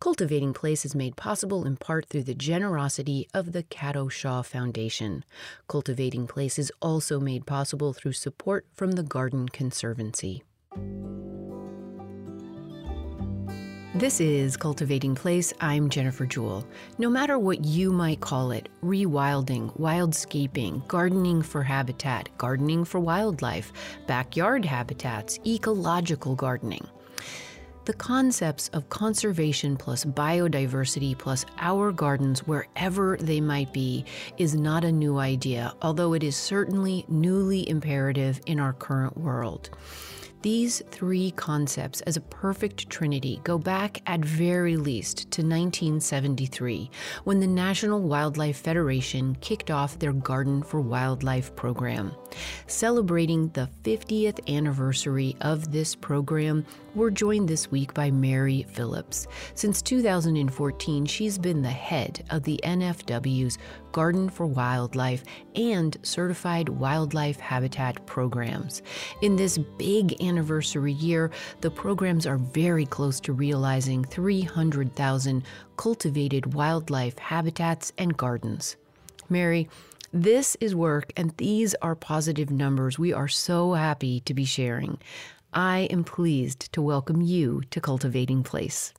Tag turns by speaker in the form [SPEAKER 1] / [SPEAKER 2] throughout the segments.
[SPEAKER 1] Cultivating Place is made possible in part through the generosity of the Cato Shaw Foundation. Cultivating Place is also made possible through support from the Garden Conservancy. This is Cultivating Place. I'm Jennifer Jewell. No matter what you might call it rewilding, wildscaping, gardening for habitat, gardening for wildlife, backyard habitats, ecological gardening the concepts of conservation plus biodiversity plus our gardens wherever they might be is not a new idea, although it is certainly newly imperative in our current world. These three concepts, as a perfect trinity, go back at very least to 1973, when the National Wildlife Federation kicked off their Garden for Wildlife program. Celebrating the 50th anniversary of this program, we're joined this week by Mary Phillips. Since 2014, she's been the head of the NFW's Garden for Wildlife and Certified Wildlife Habitat programs. In this big anniversary year, the programs are very close to realizing 300,000 cultivated wildlife habitats and gardens. Mary, this is work, and these are positive numbers we are so happy to be sharing. I am pleased to welcome you to Cultivating Place.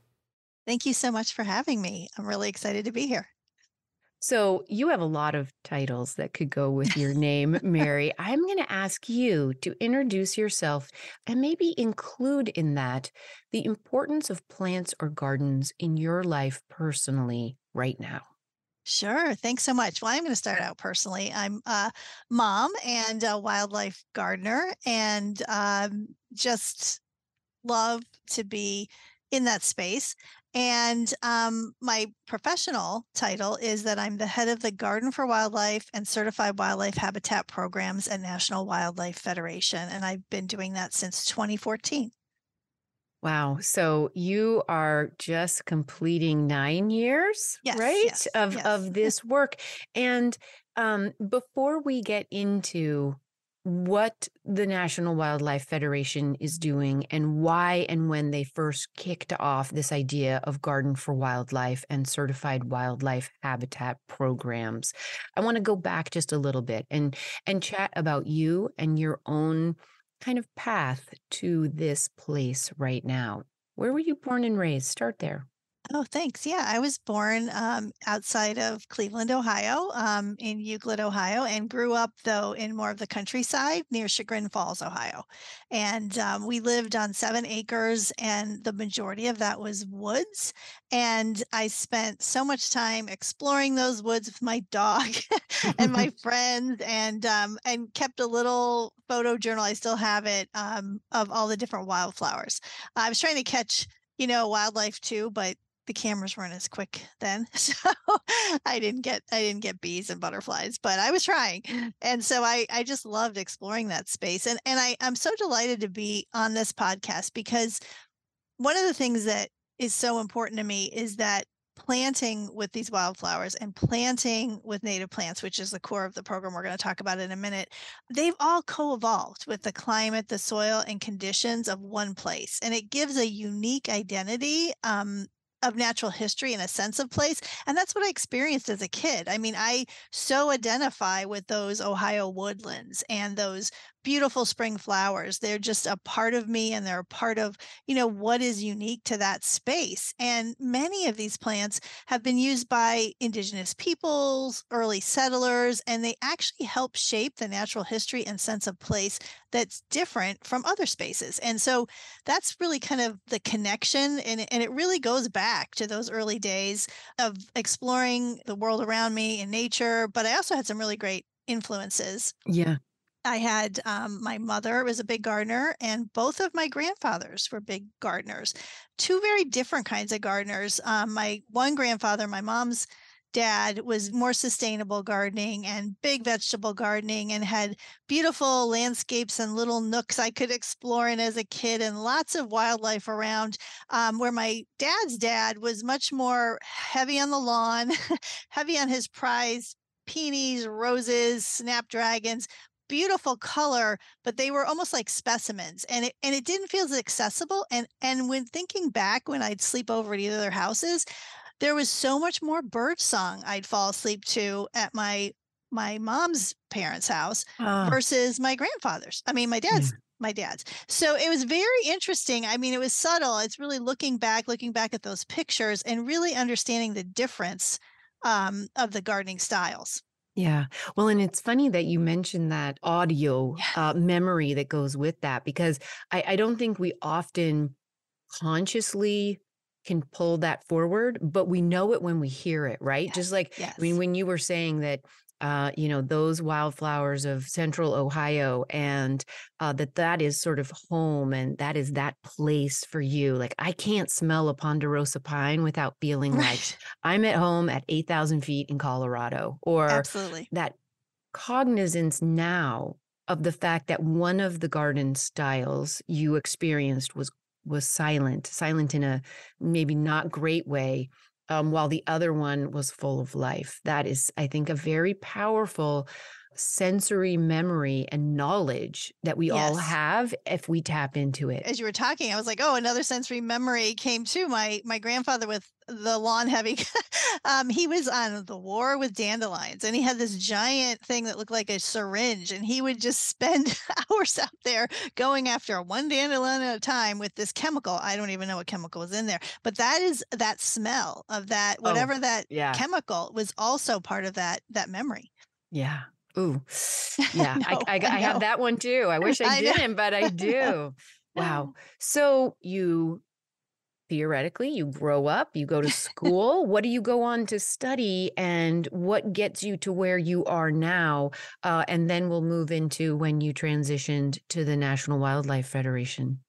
[SPEAKER 2] Thank you so much for having me. I'm really excited to be here.
[SPEAKER 1] So, you have a lot of titles that could go with your name, Mary. I'm going to ask you to introduce yourself and maybe include in that the importance of plants or gardens in your life personally right now.
[SPEAKER 2] Sure. Thanks so much. Well, I'm going to start out personally. I'm a mom and a wildlife gardener and um, just love to be in that space. And um, my professional title is that I'm the head of the Garden for Wildlife and Certified Wildlife Habitat programs at National Wildlife Federation. And I've been doing that since 2014.
[SPEAKER 1] Wow. So you are just completing nine years,
[SPEAKER 2] yes,
[SPEAKER 1] right?
[SPEAKER 2] Yes,
[SPEAKER 1] of
[SPEAKER 2] yes.
[SPEAKER 1] of this work. And um, before we get into what the National Wildlife Federation is doing and why and when they first kicked off this idea of Garden for Wildlife and certified wildlife habitat programs. I want to go back just a little bit and and chat about you and your own kind of path to this place right now. Where were you born and raised? Start there.
[SPEAKER 2] Oh, thanks. Yeah, I was born um, outside of Cleveland, Ohio, um, in Euclid, Ohio, and grew up, though, in more of the countryside near Chagrin Falls, Ohio. And um, we lived on seven acres, and the majority of that was woods. And I spent so much time exploring those woods with my dog and my friends, and um, and kept a little photo journal. I still have it um, of all the different wildflowers. I was trying to catch you know wildlife too but the cameras weren't as quick then so i didn't get i didn't get bees and butterflies but i was trying and so i i just loved exploring that space and and i i'm so delighted to be on this podcast because one of the things that is so important to me is that planting with these wildflowers and planting with native plants, which is the core of the program we're going to talk about in a minute, they've all co evolved with the climate, the soil, and conditions of one place. And it gives a unique identity um, of natural history and a sense of place. And that's what I experienced as a kid. I mean, I so identify with those Ohio woodlands and those beautiful spring flowers. They're just a part of me and they're a part of, you know, what is unique to that space. And many of these plants have been used by indigenous peoples, early settlers, and they actually help shape the natural history and sense of place that's different from other spaces. And so that's really kind of the connection. And, and it really goes back to those early days of exploring the world around me in nature. But I also had some really great influences.
[SPEAKER 1] Yeah.
[SPEAKER 2] I had um, my mother was a big gardener, and both of my grandfathers were big gardeners. Two very different kinds of gardeners. Um, my one grandfather, my mom's dad, was more sustainable gardening and big vegetable gardening, and had beautiful landscapes and little nooks I could explore in as a kid, and lots of wildlife around. Um, where my dad's dad was much more heavy on the lawn, heavy on his prized peonies, roses, snapdragons, beautiful color, but they were almost like specimens, and it and it didn't feel as accessible. And and when thinking back, when I'd sleep over at either their houses, there was so much more bird song I'd fall asleep to at my my mom's parents' house
[SPEAKER 1] Ah,
[SPEAKER 2] versus my grandfather's. I mean, my
[SPEAKER 1] yeah.
[SPEAKER 2] dad's my dad's. So it was very interesting. I mean, it was subtle. It's really looking back, looking back at those pictures and really understanding the difference um, of the gardening styles.
[SPEAKER 1] Yeah. Well, and it's funny that you mentioned that audio
[SPEAKER 2] Yeah.
[SPEAKER 1] uh, memory that goes with that because I, I don't think we often consciously can pull that forward, but we know it when we hear it, right? Just like,
[SPEAKER 2] Yes.
[SPEAKER 1] I mean, when you were saying that, uh, you know, those wildflowers of central Ohio and uh, that that is sort of home and that is that place for you. Like, I can't smell a ponderosa pine without feeling like I'm at home at 8,000 feet in Colorado or
[SPEAKER 2] Absolutely.
[SPEAKER 1] that cognizance now of the fact that one of the garden styles you experienced was was silent silent in a maybe not great way um, while the other one was full of life. That is i think a very powerful sensory memory and knowledge that we all have if we tap into it.
[SPEAKER 2] As you were talking, I was like, oh, another sensory memory came to My my grandfather with the lawn heavy, um, he was on the war with dandelions and he had this giant thing that looked like a syringe and he would just spend hours out there going after one dandelion at a time with this chemical. I don't even know what chemical was in there, but that is that smell of that,
[SPEAKER 1] oh
[SPEAKER 2] whatever that
[SPEAKER 1] yeah.
[SPEAKER 2] chemical was also part of that that memory.
[SPEAKER 1] yeah ooh yeah I,
[SPEAKER 2] no,
[SPEAKER 1] I,
[SPEAKER 2] I
[SPEAKER 1] I have that one too i wish i
[SPEAKER 2] I
[SPEAKER 1] didn't but i do Wow. So you theoretically you grow up, you go to school. what do you go on to study and what gets you to where you are now? Uh, and then we'll move into when you transitioned to the National Wildlife Federation.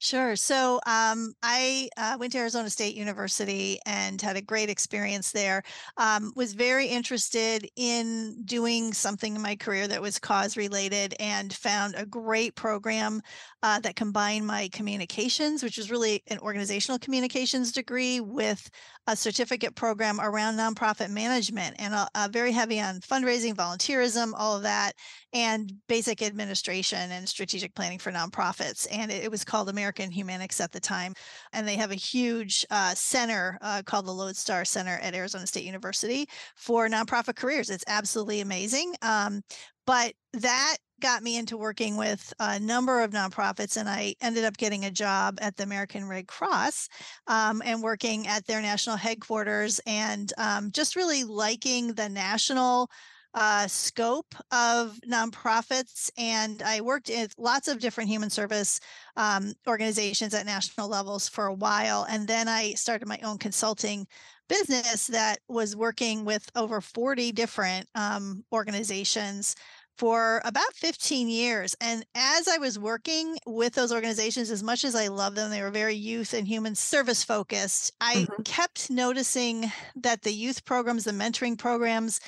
[SPEAKER 2] Sure. So um, I uh, went to Arizona State University and had a great experience there. Um, was very interested in doing something in my career that was cause related and found a great program uh, that combined my communications, which was really an organizational communications degree, with a certificate program around nonprofit management and uh, uh, very heavy on fundraising, volunteerism, all of that and basic administration and strategic planning for nonprofits. And it, it was called American Humanics at the time. And they have a huge uh, center uh, called the Lodestar Center at Arizona State University for nonprofit careers. It's absolutely amazing. Um, but that got me into working with a number of nonprofits, and I ended up getting a job at the American Red Cross um, and working at their national headquarters and um, just really liking the national uh, scope of nonprofits. And I worked in lots of different human service um, organizations at national levels for a while. And then I started my own consulting business that was working with over 40 different um, organizations for about 15 years. And as I was working with those organizations, as much as I love them, they were very youth and human service focused. I
[SPEAKER 1] Mhm.
[SPEAKER 2] kept noticing that the youth programs, the mentoring programs,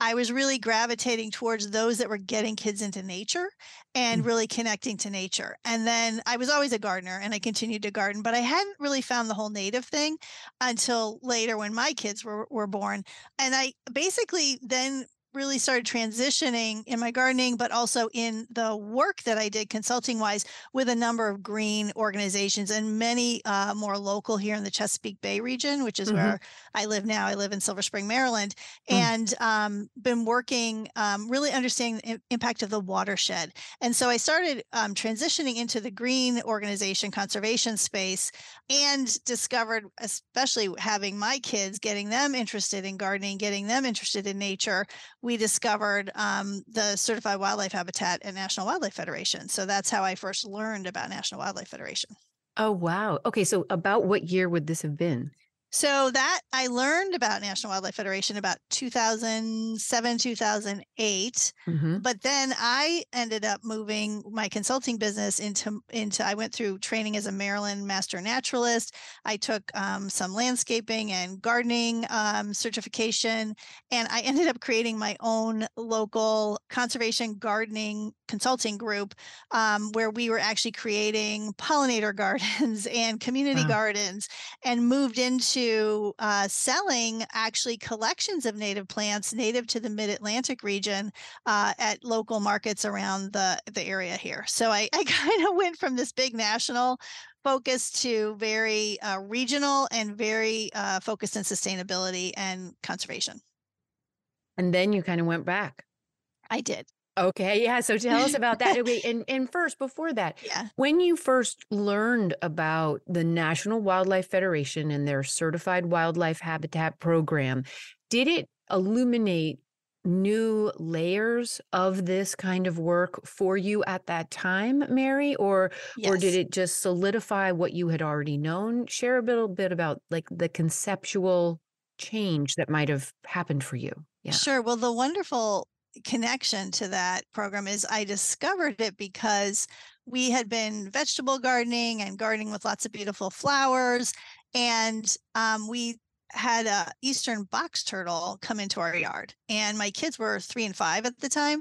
[SPEAKER 2] I was really gravitating towards those that were getting kids into nature and
[SPEAKER 1] Mm.
[SPEAKER 2] really connecting to nature. And then I was always a gardener and I continued to garden, but I hadn't really found the whole native thing until later when my kids were, were born. And I basically then really started transitioning in my gardening, but also in the work that I did consulting wise with a number of green organizations and many uh, more local here in the Chesapeake Bay region, which is
[SPEAKER 1] Mhm.
[SPEAKER 2] where I live now. I live in Silver Spring, Maryland,
[SPEAKER 1] Mm.
[SPEAKER 2] and um, been working um, really understanding the impact of the watershed. And so I started um, transitioning into the green organization conservation space and discovered, especially having my kids, getting them interested in gardening, getting them interested in nature, we discovered um, the Certified Wildlife Habitat at National Wildlife Federation. So that's how I first learned about National Wildlife Federation.
[SPEAKER 1] Oh, wow. Okay. So, about what year would this have been?
[SPEAKER 2] So that I learned about National Wildlife Federation about 2007, 2008.
[SPEAKER 1] hmm
[SPEAKER 2] But then I ended up moving my consulting business into into I went through training as a Maryland master naturalist. I took um, some landscaping and gardening um, certification, and I ended up creating my own local conservation gardening consulting group um, where we were actually creating pollinator gardens and community
[SPEAKER 1] Wow.
[SPEAKER 2] gardens and moved into to uh, selling actually collections of native plants native to the Mid Atlantic region uh, at local markets around the the area here. So I, I kind of went from this big national focus to very uh, regional and very uh, focused on sustainability and conservation.
[SPEAKER 1] And then you kind of went back.
[SPEAKER 2] I did.
[SPEAKER 1] Okay, yeah. So tell us about that. Okay, and and first, before that,
[SPEAKER 2] Yeah.
[SPEAKER 1] when you first learned about the National Wildlife Federation and their Certified Wildlife Habitat Program, did it illuminate new layers of this kind of work for you at that time, Mary, or or did it just solidify what you had already known? Share a little bit about like the conceptual change that might have happened for you. Yeah.
[SPEAKER 2] Sure. Well, the wonderful connection to that program is I discovered it because we had been vegetable gardening and gardening with lots of beautiful flowers. And um, we had a eastern box turtle come into our yard. And my kids were three and five at the time.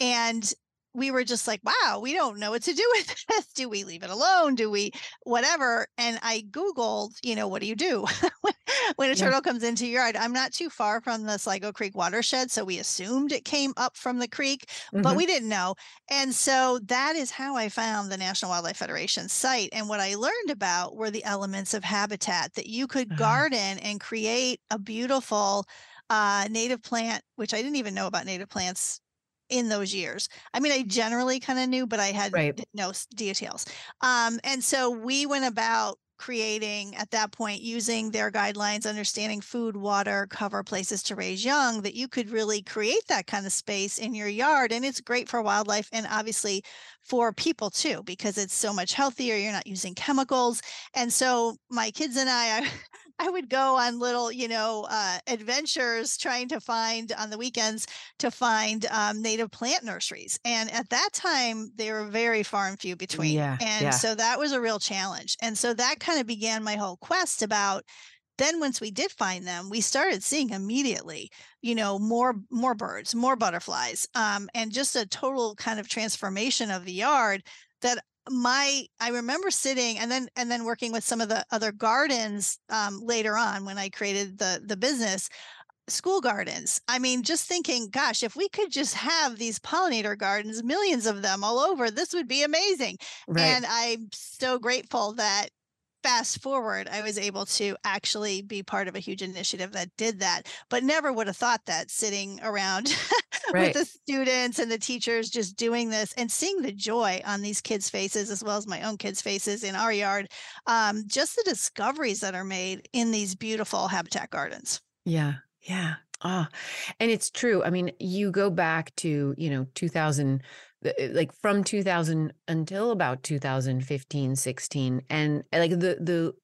[SPEAKER 2] And we were just like, wow, we don't know what to do with this. Do we leave it alone? Do we whatever? And I Googled, you know, what do you do when a
[SPEAKER 1] Yeah.
[SPEAKER 2] turtle comes into your yard? I'm not too far from the Sligo Creek watershed. So we assumed it came up from the creek, but
[SPEAKER 1] Mhm.
[SPEAKER 2] we didn't know. And so that is how I found the National Wildlife Federation site. And what I learned about were the elements of habitat that you could
[SPEAKER 1] Ah.
[SPEAKER 2] garden and create a beautiful uh, native plant, which I didn't even know about native plants in those years. I mean, I generally kind of knew, but I had
[SPEAKER 1] Right.
[SPEAKER 2] s- details. Um, and so we went about creating at that point using their guidelines, understanding food, water, cover, places to raise young, that you could really create that kind of space in your yard. And it's great for wildlife and obviously for people too, because it's so much healthier. You're not using chemicals. And so my kids and I, I I would go on little, you know, uh, adventures trying to find on the weekends to find um, native plant nurseries. And at that time, they were very far and few between.
[SPEAKER 1] Yeah,
[SPEAKER 2] And
[SPEAKER 1] yeah.
[SPEAKER 2] so that was a real challenge. And so that kind of began my whole quest about then once we did find them we started seeing immediately you know more more birds more butterflies um, and just a total kind of transformation of the yard that my i remember sitting and then and then working with some of the other gardens um, later on when i created the the business school gardens. I mean, just thinking, gosh, if we could just have these pollinator gardens, millions of them all over, this would be amazing.
[SPEAKER 1] Right.
[SPEAKER 2] And I'm so grateful that fast forward, I was able to actually be part of a huge initiative that did that, but never would have thought that sitting around
[SPEAKER 1] Right.
[SPEAKER 2] with the students and the teachers just doing this and seeing the joy on these kids' faces as well as my own kids' faces in our yard. Um, just the discoveries that are made in these beautiful habitat gardens.
[SPEAKER 1] Yeah. Yeah. Ah, and it's true. I mean, you go back to, you know, 2000, the- uh, like from 2000 until about 2015, 16, and uh, like the, the,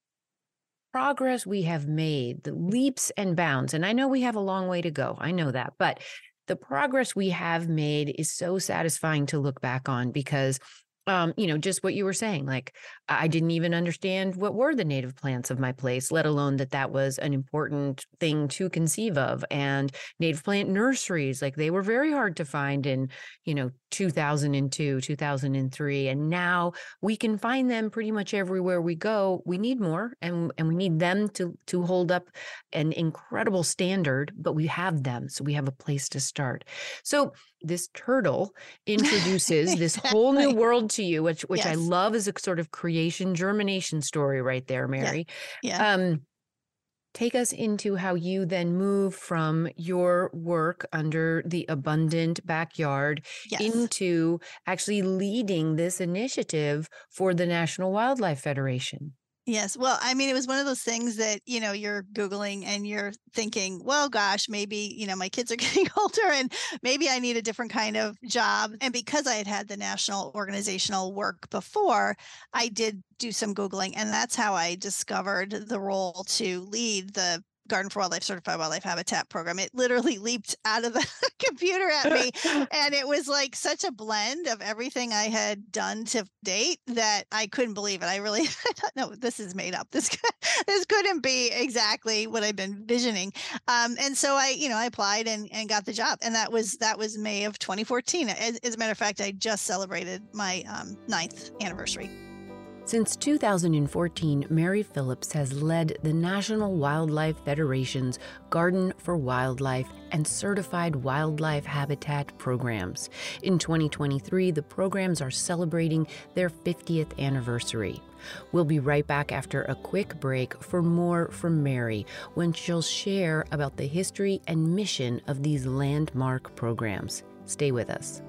[SPEAKER 1] progress we have made, the leaps and bounds, and I know we have a long way to go. I know that, but the progress we have made is so satisfying to look back on because um, you know, just what you were saying, like I didn't even understand what were the native plants of my place, let alone that that was an important thing to conceive of. And native plant nurseries, like they were very hard to find in, you know, 2002, 2003. And now we can find them pretty much everywhere we go. We need more and, and we need them to, to hold up an incredible standard, but we have them. So we have a place to start. So this turtle introduces this whole new world to you, which which I love as a sort of creation germination story right there, Mary.
[SPEAKER 2] Yeah.
[SPEAKER 1] Um, take us into how you then move from your work under the abundant backyard
[SPEAKER 2] Yes.
[SPEAKER 1] into actually leading this initiative for the National Wildlife Federation.
[SPEAKER 2] Yes. Well, I mean, it was one of those things that, you know, you're Googling and you're thinking, well, gosh, maybe, you know, my kids are getting older and maybe I need a different kind of job. And because I had had the national organizational work before, I did do some Googling. And that's how I discovered the role to lead the Garden for Wildlife Certified Wildlife Habitat Program. It literally leaped out of the computer at me and it was like such a blend of everything I had done to date that I couldn't believe it. I really I thought, no, this is made up. This this couldn't be exactly what I've been visioning. Um, and so I, you know, I applied and and got the job, and that was that was May of 2014. As, as a matter of fact, I just celebrated my um, ninth anniversary.
[SPEAKER 1] Since 2014, Mary Phillips has led the National Wildlife Federation's Garden for Wildlife and Certified Wildlife Habitat programs. In 2023, the programs are celebrating their 50th anniversary. We'll be right back after a quick break for more from Mary when she'll share about the history and mission of these landmark programs. Stay with us.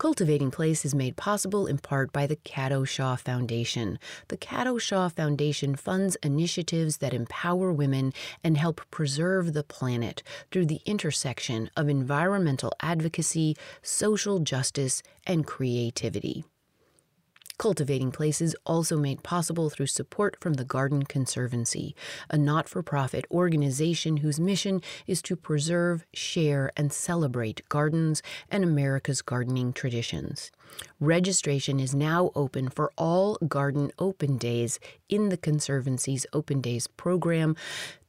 [SPEAKER 1] Cultivating Place is made possible in part by the Caddo Shaw Foundation. The Caddo Shaw Foundation funds initiatives that empower women and help preserve the planet through the intersection of environmental advocacy, social justice, and creativity. Cultivating Places also made possible through support from the Garden Conservancy, a not for profit organization whose mission is to preserve, share, and celebrate gardens and America's gardening traditions. Registration is now open for all Garden Open Days in the Conservancy's Open Days program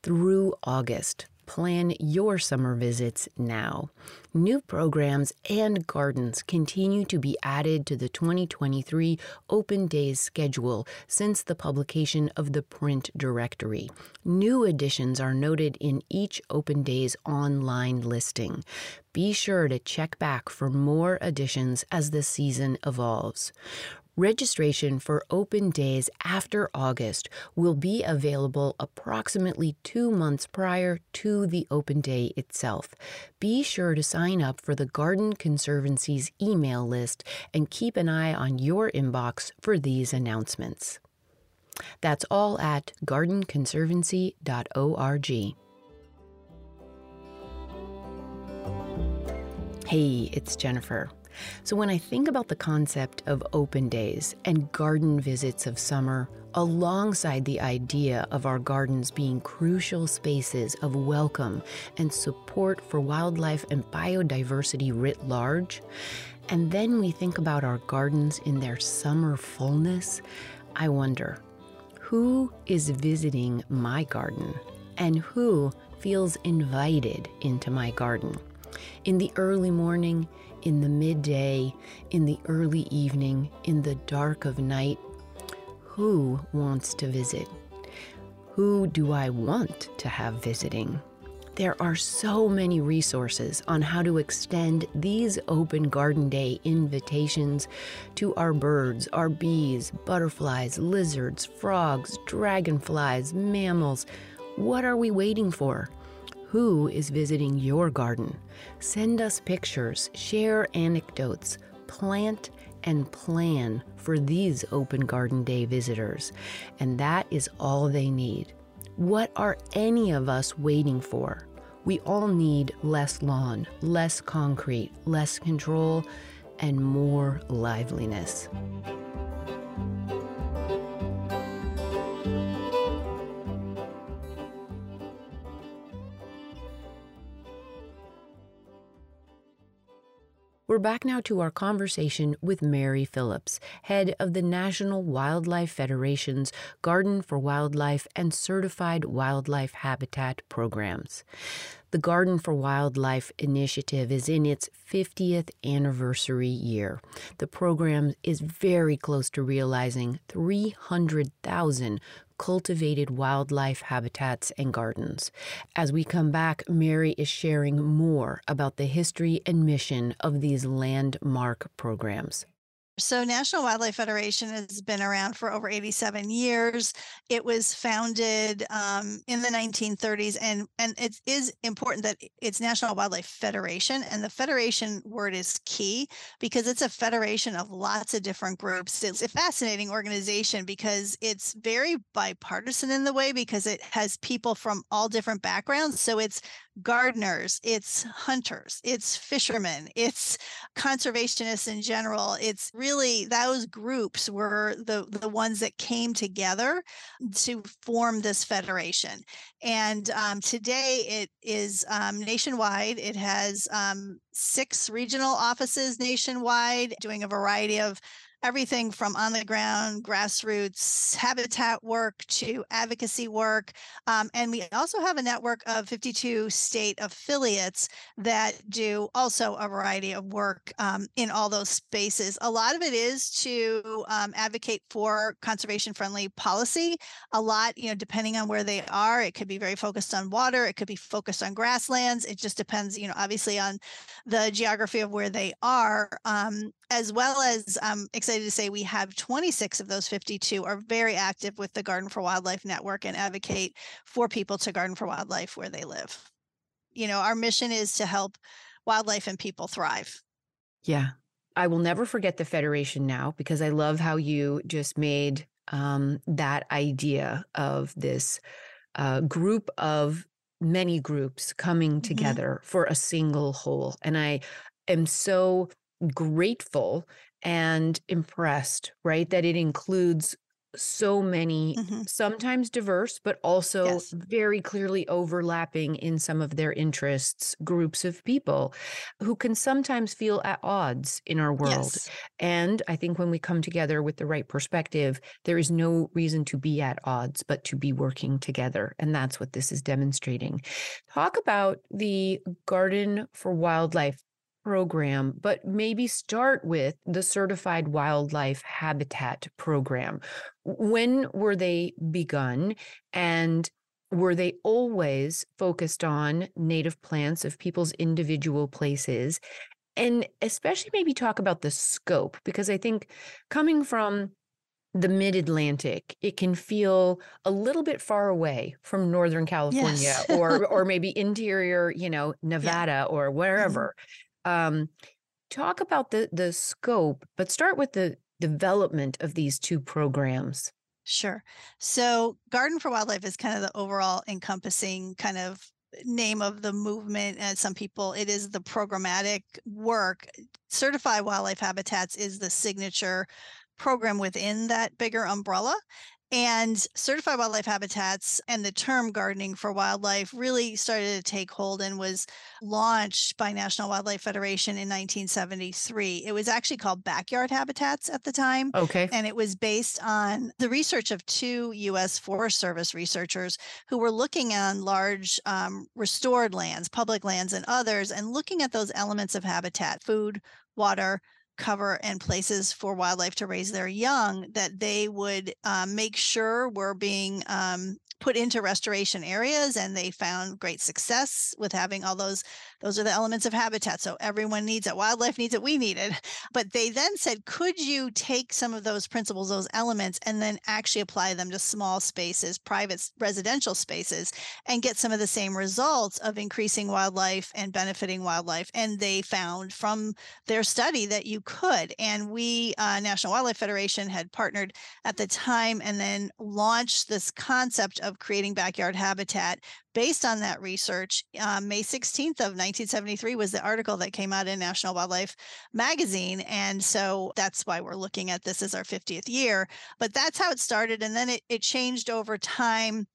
[SPEAKER 1] through August. Plan your summer visits now. New programs and gardens continue to be added to the 2023 Open Days schedule since the publication of the print directory. New additions are noted in each Open Days online listing. Be sure to check back for more additions as the season evolves. Registration for open days after August will be available approximately two months prior to the open day itself. Be sure to sign up for the Garden Conservancy's email list and keep an eye on your inbox for these announcements. That's all at gardenconservancy.org. Hey, it's Jennifer. So, when I think about the concept of open days and garden visits of summer, alongside the idea of our gardens being crucial spaces of welcome and support for wildlife and biodiversity writ large, and then we think about our gardens in their summer fullness, I wonder who is visiting my garden and who feels invited into my garden? In the early morning, in the midday, in the early evening, in the dark of night. Who wants to visit? Who do I want to have visiting? There are so many resources on how to extend these open garden day invitations to our birds, our bees, butterflies, lizards, frogs, dragonflies, mammals. What are we waiting for? Who is visiting your garden? Send us pictures, share anecdotes, plant and plan for these Open Garden Day visitors. And that is all they need. What are any of us waiting for? We all need less lawn, less concrete, less control, and more liveliness. We're back now to our conversation with Mary Phillips, head of the National Wildlife Federation's Garden for Wildlife and Certified Wildlife Habitat programs. The Garden for Wildlife initiative is in its 50th anniversary year. The program is very close to realizing 300,000 cultivated wildlife habitats and gardens. As we come back, Mary is sharing more about the history and mission of these landmark programs.
[SPEAKER 2] So, National Wildlife Federation has been around for over 87 years. It was founded um, in the 1930s, and and it is important that it's National Wildlife Federation, and the federation word is key because it's a federation of lots of different groups. It's a fascinating organization because it's very bipartisan in the way because it has people from all different backgrounds. So it's gardeners, it's hunters, it's fishermen, it's conservationists in general. It's really those groups were the, the ones that came together to form this federation. And um, today it is um, nationwide. It has um, six regional offices nationwide doing a variety of everything from on the ground, grassroots habitat work to advocacy work. Um, and we also have a network of 52 state affiliates that do also a variety of work um, in all those spaces. A lot of it is to um, advocate for conservation friendly policy. A lot, you know, depending on where they are, it could be very focused on water, it could be focused on grasslands. It just depends, you know, obviously on the geography of where they are. Um, as well as I'm excited to say we have 26 of those 52 are very active with the Garden for Wildlife Network and advocate for people to garden for wildlife where they live. You know, our mission is to help wildlife and people thrive.
[SPEAKER 1] Yeah. I will never forget the Federation now because I love how you just made um, that idea of this uh, group of many groups coming mm-hmm. together mm-hmm. for a single whole. And I am so grateful and impressed, right? That it includes so many, mm-hmm. sometimes diverse, but also yes. very clearly overlapping in some of their interests, groups of people who can sometimes feel at odds in our world. Yes. And I think when we come together with the right perspective, there is no reason to be at odds, but to be working together. And that's what this is demonstrating. Talk about the Garden for Wildlife program, but maybe start with the Certified Wildlife Habitat Program. When were they begun? And were they always focused on native plants of people's individual places? And especially maybe talk about the scope, because I think coming from the mid Atlantic, it can feel a little bit far away from Northern California yes. or or maybe interior, you know, Nevada yeah. or mm-hmm. Um, talk about the the scope, but start with the development of these two programs.
[SPEAKER 2] Sure. So, Garden for Wildlife is kind of the overall encompassing kind of name of the movement and some people it is the programmatic work certified wildlife habitats is the signature program within that bigger umbrella and certified wildlife habitats and the term gardening for wildlife really started to take hold and was launched by National Wildlife Federation in 1973. It was actually called backyard habitats at the time.
[SPEAKER 1] Okay.
[SPEAKER 2] And it was based on the research of two US Forest Service researchers who were looking on large um, restored lands, public lands, and others, and looking at those elements of habitat food, water, cover and places for wildlife to raise their young that they would um, make sure were being um, put into restoration areas and they found great success with having all those those are the elements of habitat so everyone needs it wildlife needs it we need it. But they then said could you take some of those principles those elements and then actually apply them to small spaces private residential spaces and get some of the same results of increasing wildlife and benefiting wildlife? And they found from their study that you could and we uh, national wildlife federation had partnered at the time and then launched this concept of of creating backyard habitat based on that research. Um, May 16th of 1973 was the article that came out in National Wildlife Magazine. And so that's why we're looking at this as our 50th year. But that's how it started. And then it, it changed over time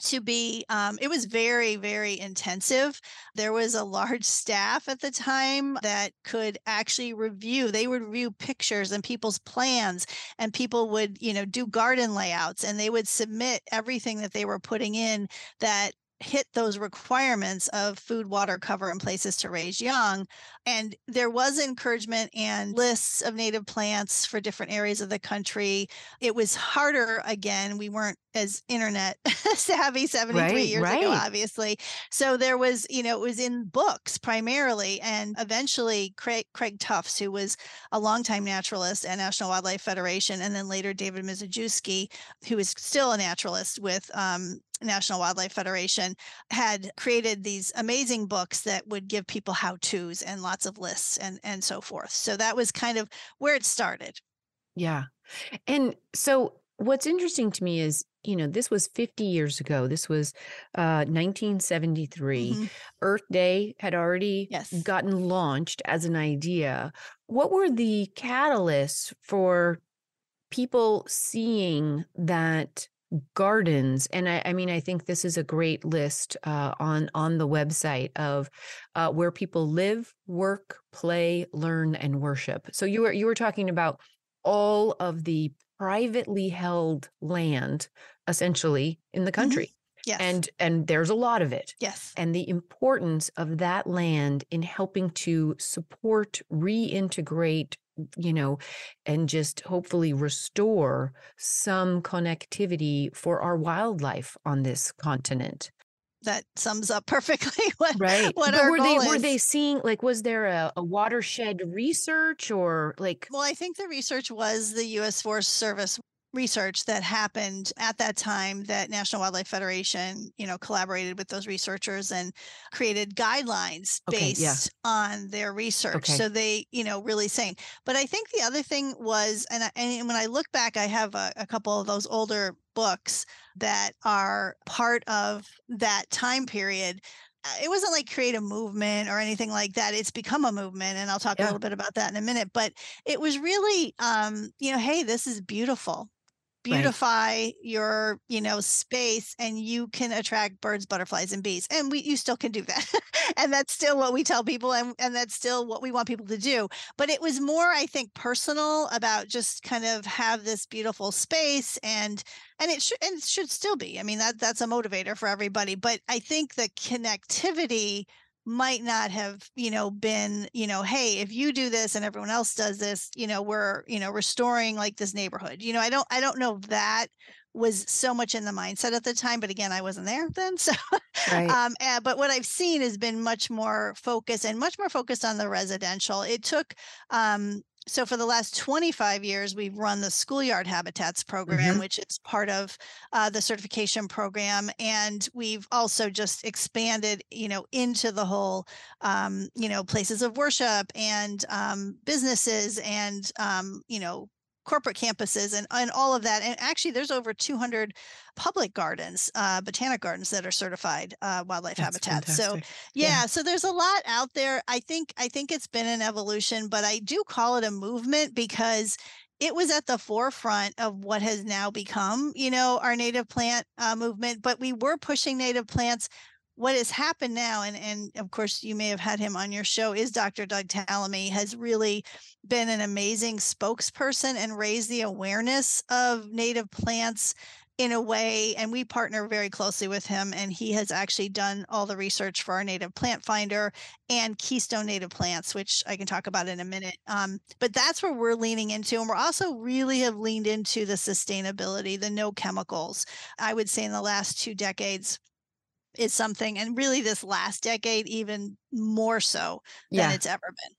[SPEAKER 2] to be um, it was very very intensive. There was a large staff at the time that could actually review they would review pictures and people's plans and people would you know do garden layouts and they would submit everything that they were putting in that hit those requirements of food, water, cover, and places to raise young. And there was encouragement and lists of native plants for different areas of the country. It was harder again. We weren't as internet savvy 73 right, years right. ago, obviously. So there was, you know, it was in books primarily. And eventually, Craig, Craig Tufts, who was a longtime naturalist at National Wildlife Federation, and then later David Mizejewski, who is still a naturalist with um, National Wildlife Federation had created these amazing books that would give people how to's and lots of lists and and so forth. So that was kind of where it started.
[SPEAKER 1] Yeah. And so what's interesting to me is you know this was 50 years ago this was uh 1973 mm-hmm. earth day had already yes. gotten launched as an idea what were the catalysts for people seeing that gardens and I, I, mean i think this is a great list uh, on on the website of uh, where people live work play learn and worship so you were you were talking about all of the privately held land essentially in the
[SPEAKER 2] Mm-hmm.
[SPEAKER 1] country.
[SPEAKER 2] Yes.
[SPEAKER 1] And and there's a lot of it.
[SPEAKER 2] yes.
[SPEAKER 1] And the importance of that land in helping to support, reintegrate, you know, and just hopefully restore some connectivity for our wildlife on this continent.
[SPEAKER 2] That sums up perfectly what
[SPEAKER 1] Right.
[SPEAKER 2] what
[SPEAKER 1] but
[SPEAKER 2] our
[SPEAKER 1] were
[SPEAKER 2] goal
[SPEAKER 1] they were they seeing like was there a, a watershed research or like
[SPEAKER 2] Well, I think the research was the U.S. Forest Service research that happened at that time that National Wildlife Federation, you know, collaborated with those researchers and created guidelines
[SPEAKER 1] Okay, yeah.
[SPEAKER 2] based on their research.
[SPEAKER 1] Okay.
[SPEAKER 2] So they, you know, really saying. But I think the other thing was, and I, and when I look back, I have a, a couple of those older books that are part of that time period uh, it wasn't like create a movement or anything like that. It's become a movement, and I'll talk a little bit about that in a minute. But it was really, um, you know, hey, this is beautiful. Beautify your, you know, space, and you can attract birds, butterflies, and bees. And we, you still can do that, and that's still what we tell people, and and that's still what we want people to do. But it was more, I think, personal about just kind of have this beautiful space and and it should and it should still be. I mean, that that's a motivator for everybody. But I think the connectivity might not have, you know, been, you know, hey, if you do this and everyone else does this, you know, we're, you know, restoring like this neighborhood. You know, I don't I don't know that was so much in the mindset at the time, but again, I wasn't there then. So
[SPEAKER 1] right?
[SPEAKER 2] um, uh, but what I've seen has been much more focused and much more focused on the residential. It took, um, so for the last 25 years, we've run the schoolyard habitats program,
[SPEAKER 1] Mhm.
[SPEAKER 2] which is part of uh, the certification program. And we've also just expanded, you know, into the whole, um, you know, places of worship and um, businesses and, um, you know, corporate campuses and, and all of that. And actually, there's over 200 public gardens, uh, botanic gardens that are certified uh, wildlife
[SPEAKER 1] That's
[SPEAKER 2] habitats. So yeah,
[SPEAKER 1] Yeah.
[SPEAKER 2] so there's a lot out there. I think I think it's been an evolution, but I do call it a movement because it was at the forefront of what has now become, you know, our native plant uh, movement. But we were pushing native plants. What has happened now, and and of course you may have had him on your show, is Dr. Doug Tallamy has really been an amazing spokesperson and raised the awareness of native plants in a way and we partner very closely with him and he has actually done all the research for our native plant finder and keystone native plants which i can talk about in a minute um, but that's where we're leaning into and we're also really have leaned into the sustainability the no chemicals i would say in the last two decades is something and really this last decade even more so than
[SPEAKER 1] Yeah.
[SPEAKER 2] it's ever been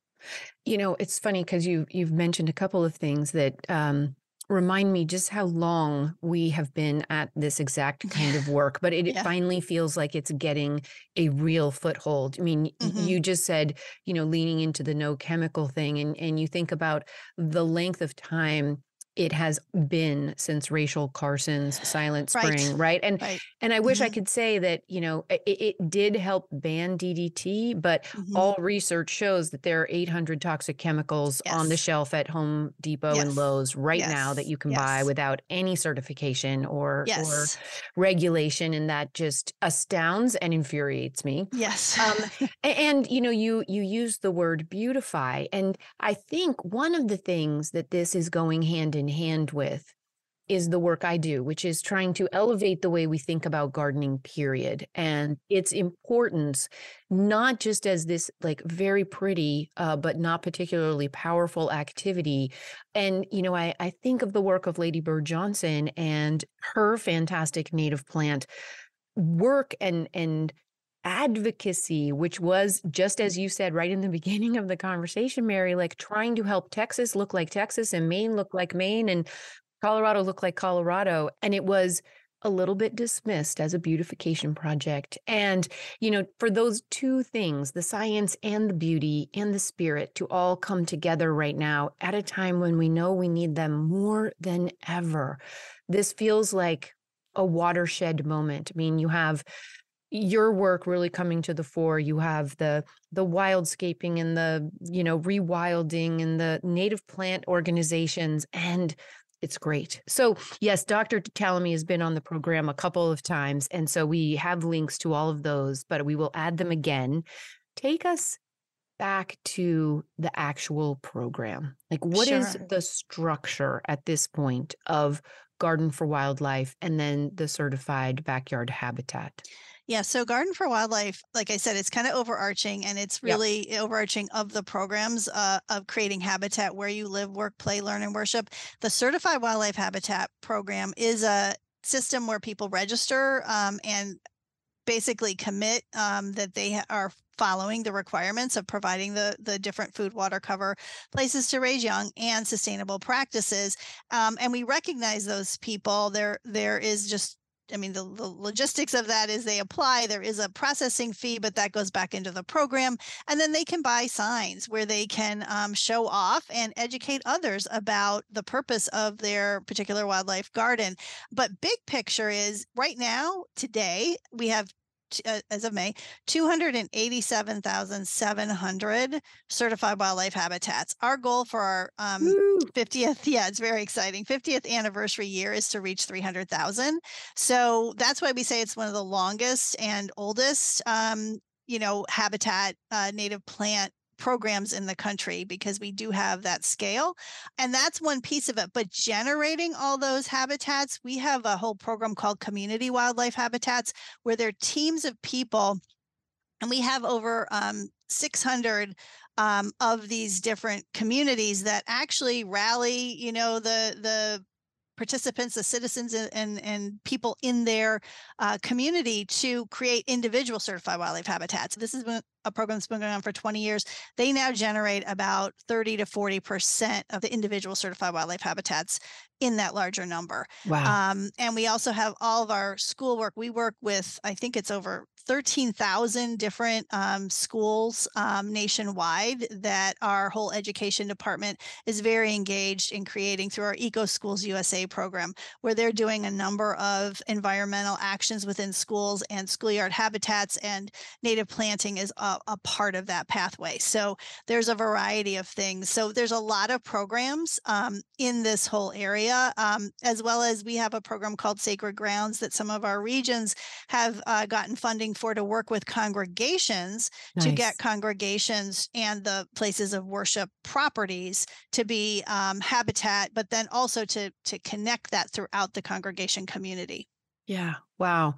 [SPEAKER 1] You know, it's funny because you you've mentioned a couple of things that um, remind me just how long we have been at this exact kind of work, but it, it
[SPEAKER 2] Yeah.
[SPEAKER 1] finally feels like it's getting a real foothold. I mean,
[SPEAKER 2] Mhm.
[SPEAKER 1] you just said, you know, leaning into the no chemical thing, and and you think about the length of time it has been since Rachel Carson's Silent Spring, right? And
[SPEAKER 2] right
[SPEAKER 1] and I wish I
[SPEAKER 2] Mhm.
[SPEAKER 1] could say that, you know, it, it did help ban DDT, but
[SPEAKER 2] Mhm.
[SPEAKER 1] all research shows that there are 800 toxic chemicals on the shelf at Home Depot and Lowe's right now that you can buy without any certification or or regulation and that just astounds and infuriates me.
[SPEAKER 2] yes
[SPEAKER 1] Um, and you know you you use the word beautify and i think one of the things that this is going hand in hand with is the work i do which is trying to elevate the way we think about gardening period. And its importance not just as this like very pretty uh, but not particularly powerful activity. And you know I, I think of the work of lady bird johnson and her fantastic native plant work and and advocacy, which was just as you said right in the beginning of the conversation, Mary, like trying to help Texas look like Texas and Maine look like Maine and Colorado look like Colorado. And it was a little bit dismissed as a beautification project. And, you know, for those two things, the science and the beauty and the spirit to all come together right now at a time when we know we need them more than ever, this feels like a watershed moment. I mean, you have your work really coming to the fore you have the the wildscaping and the you know rewilding and the native plant organizations and it's great so yes dr Tallamy has been on the program a couple of times and so we have links to all of those but we will add them again take us back to the actual program. Like, what is
[SPEAKER 2] Sure.
[SPEAKER 1] the structure at this point of Garden for Wildlife and then the certified backyard habitat?
[SPEAKER 2] Yeah, so Garden for Wildlife, like I said, it's kind of overarching and it's
[SPEAKER 1] Yep.
[SPEAKER 2] really overarching of the programs uh, of creating habitat where you live, work, play, learn, and worship. The Certified Wildlife Habitat program is a system where people register um, and basically commit um, that they are following the requirements of providing the the different food water cover places to raise young and sustainable practices um, and we recognize those people there there is just I mean, the, the logistics of that is they apply, there is a processing fee, but that goes back into the program. And then they can buy signs where they can um, show off and educate others about the purpose of their particular wildlife garden. But big picture is right now, today, we have uh, as of May, 287,700 certified wildlife habitats. Our goal for our um, 50th, yeah, it's very exciting. 50th anniversary year is to reach 300,000. So that's why we say it's one of the longest and oldest, um, you know, habitat uh, native plant programs in the country because we do have that scale. And that's one piece of it. But generating all those habitats, we have a whole program called Community Wildlife Habitats where there are teams of people and we have over um, 600 um, of these different communities that actually rally you know the the participants the citizens and and, and people in their uh, community to create individual certified wildlife habitats this has been a program that's been going on for 20 years they now generate about 30 to 40 percent of the individual certified wildlife habitats in that larger number
[SPEAKER 1] Wow.
[SPEAKER 2] um, and we also have all of our schoolwork. We work with, I think it's over 13,000 different um, schools um, nationwide that our whole education department is very engaged in creating through our Eco Schools USA program, where they're doing a number of environmental actions within schools and schoolyard habitats and native planting is a, a part of that pathway. So there's a variety of things. So there's a lot of programs um, in this whole area, um, as well as we have a program called Sacred Grounds that some of our regions have uh, gotten funding for to work with congregations to get congregations and the places of worship properties to be um, habitat, but then also to to connect that throughout the congregation community.
[SPEAKER 1] Yeah. Wow.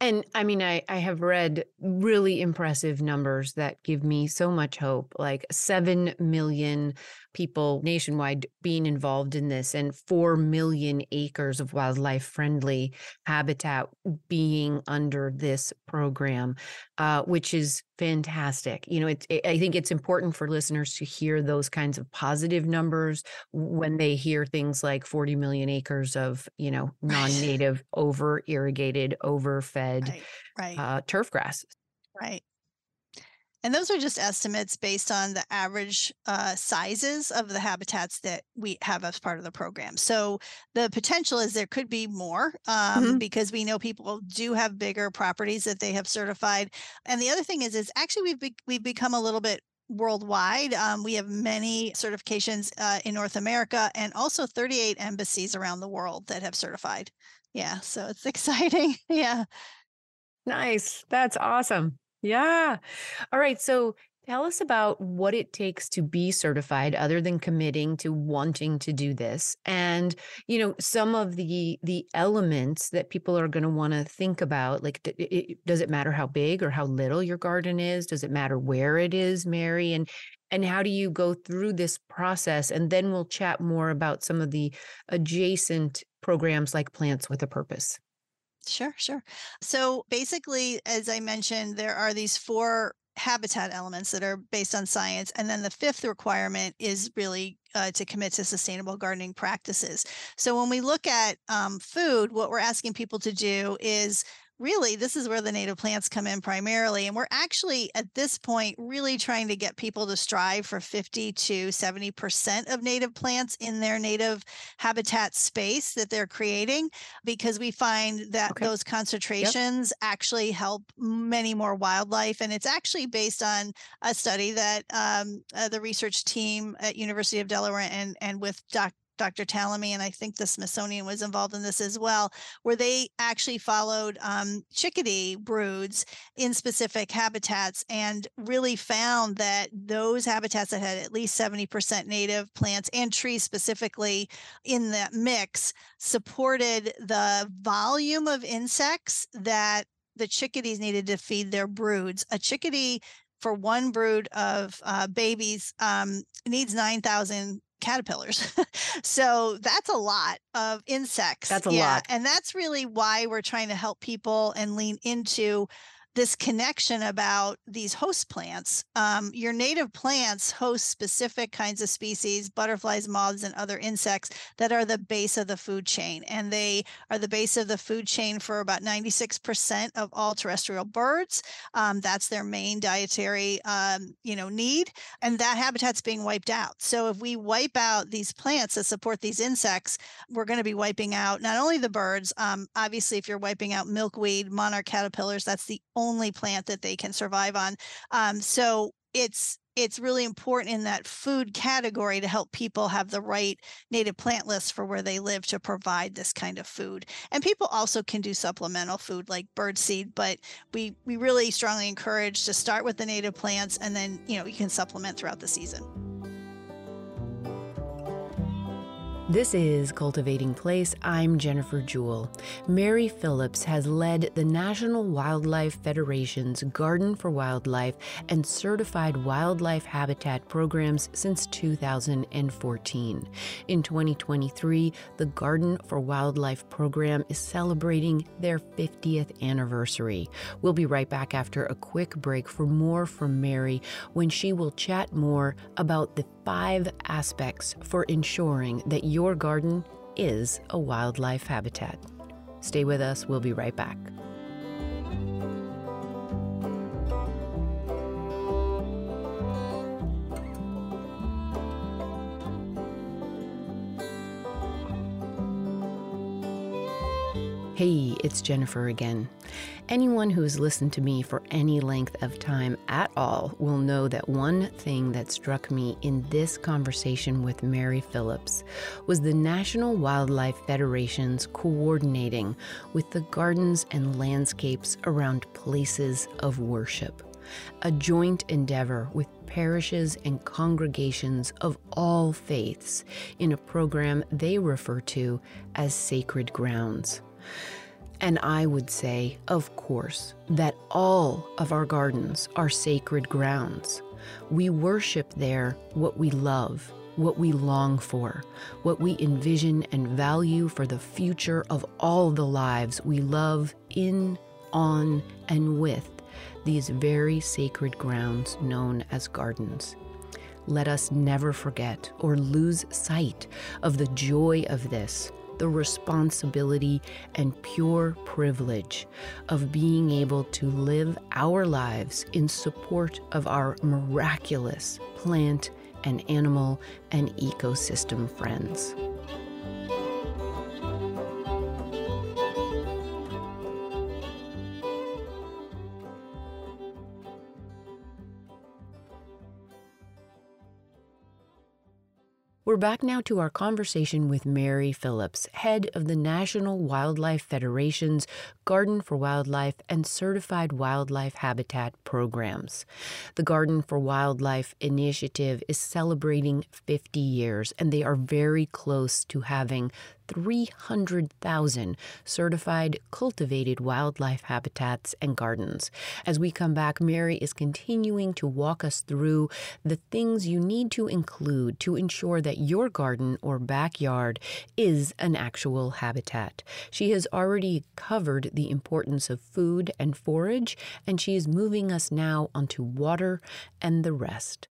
[SPEAKER 1] And I mean, I, I have read really impressive numbers that give me so much hope, like 7 million people nationwide being involved in this and 4 million acres of wildlife friendly habitat being under this program, uh, which is fantastic. You know, it's, I I think it's important for listeners to hear those kinds of positive numbers when they hear things like 40 million acres of, you know, non-native, over irrigated, overfed
[SPEAKER 2] Right. Right.
[SPEAKER 1] uh, turf grass.
[SPEAKER 2] Right. And those are just estimates based on the average uh, sizes of the habitats that we have as part of the program. So the potential is there could be more um,
[SPEAKER 1] Mhm.
[SPEAKER 2] because we know people do have bigger properties that they have certified. And the other thing is, is actually we've be- we've become a little bit worldwide. Um, we have many certifications uh, in North America and also 38 embassies around the world that have certified. Yeah, so it's exciting. yeah.
[SPEAKER 1] Nice. That's awesome. Yeah. All right. So tell us about what it takes to be certified other than committing to wanting to do this and you know some of the the elements that people are going to want to think about like does it matter how big or how little your garden is does it matter where it is mary and and how do you go through this process and then we'll chat more about some of the adjacent programs like plants with a purpose
[SPEAKER 2] Sure, sure. So basically, as I mentioned, there are these four habitat elements that are based on science. And then the fifth requirement is really uh, to commit to sustainable gardening practices. So when we look at um, food, what we're asking people to do is really this is where the native plants come in primarily and we're actually at this point really trying to get people to strive for 50 to 70% of native plants in their native habitat space that they're creating because we find that
[SPEAKER 1] Okay.
[SPEAKER 2] those concentrations actually help many more wildlife and it's actually based on a study that um, uh, the research team at university of delaware and, and with doc, Dr. Tallamy, and I think the Smithsonian was involved in this as well, where they actually followed um, chickadee broods in specific habitats and really found that those habitats that had at least 70% native plants and trees specifically in that mix supported the volume of insects that the chickadees needed to feed their broods. A chickadee for one brood of uh, babies um, needs 9,000 caterpillars. so that's a lot of insects.
[SPEAKER 1] That's a yeah. lot.
[SPEAKER 2] And that's really why we're trying to help people and lean into this connection about these host plants. Um, your native plants host specific kinds of species, butterflies, moths, and other insects that are the base of the food chain. And they are the base of the food chain for about 96% of all terrestrial birds. Um, that's their main dietary, um, you know, need. And that habitat's being wiped out. So if we wipe out these plants that support these insects, we're going to be wiping out not only the birds, um, obviously, if you're wiping out milkweed, monarch caterpillars, that's the only plant that they can survive on. Um, so it's it's really important in that food category to help people have the right native plant list for where they live to provide this kind of food. And people also can do supplemental food like bird seed, but we we really strongly encourage to start with the native plants and then, you know, you can supplement throughout the season.
[SPEAKER 1] This is Cultivating Place. I'm Jennifer Jewell. Mary Phillips has led the National Wildlife Federation's Garden for Wildlife and Certified Wildlife Habitat programs since 2014. In 2023, the Garden for Wildlife program is celebrating their 50th anniversary. We'll be right back after a quick break for more from Mary when she will chat more about the five aspects for ensuring that your garden is a wildlife habitat. Stay with us, we'll be right back. Hey, it's Jennifer again. Anyone who has listened to me for any length of time at all will know that one thing that struck me in this conversation with Mary Phillips was the National Wildlife Federation's coordinating with the gardens and landscapes around places of worship. A joint endeavor with parishes and congregations of all faiths in a program they refer to as Sacred Grounds. And I would say, of course, that all of our gardens are sacred grounds. We worship there what we love, what we long for, what we envision and value for the future of all the lives we love in, on, and with these very sacred grounds known as gardens. Let us never forget or lose sight of the joy of this the responsibility and pure privilege of being able to live our lives in support of our miraculous plant and animal and ecosystem friends. We're back now to our conversation with Mary Phillips, head of the National Wildlife Federation's Garden for Wildlife and Certified Wildlife Habitat programs. The Garden for Wildlife initiative is celebrating 50 years, and they are very close to having 300,000 certified cultivated wildlife habitats and gardens. As we come back, Mary is continuing to walk us through the things you need to include to ensure that your garden or backyard is an actual habitat. She has already covered the importance of food and forage, and she is moving us now onto water and the rest.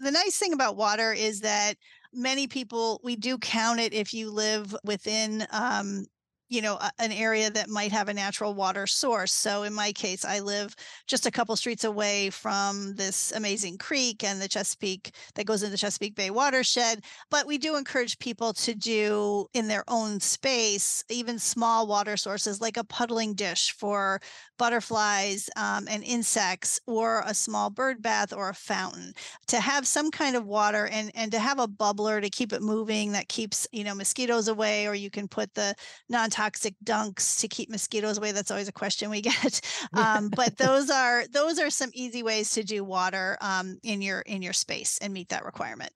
[SPEAKER 2] The nice thing about water is that many people we do count it if you live within um, you know an area that might have a natural water source. So in my case i live just a couple streets away from this amazing creek and the chesapeake that goes into the chesapeake bay watershed but we do encourage people to do in their own space even small water sources like a puddling dish for butterflies um, and insects or a small bird bath or a fountain to have some kind of water and and to have a bubbler to keep it moving that keeps you know mosquitoes away or you can put the non toxic dunks to keep mosquitoes away. That's always a question we get. Um, but those are those are some easy ways to do water um, in your in your space and meet that requirement.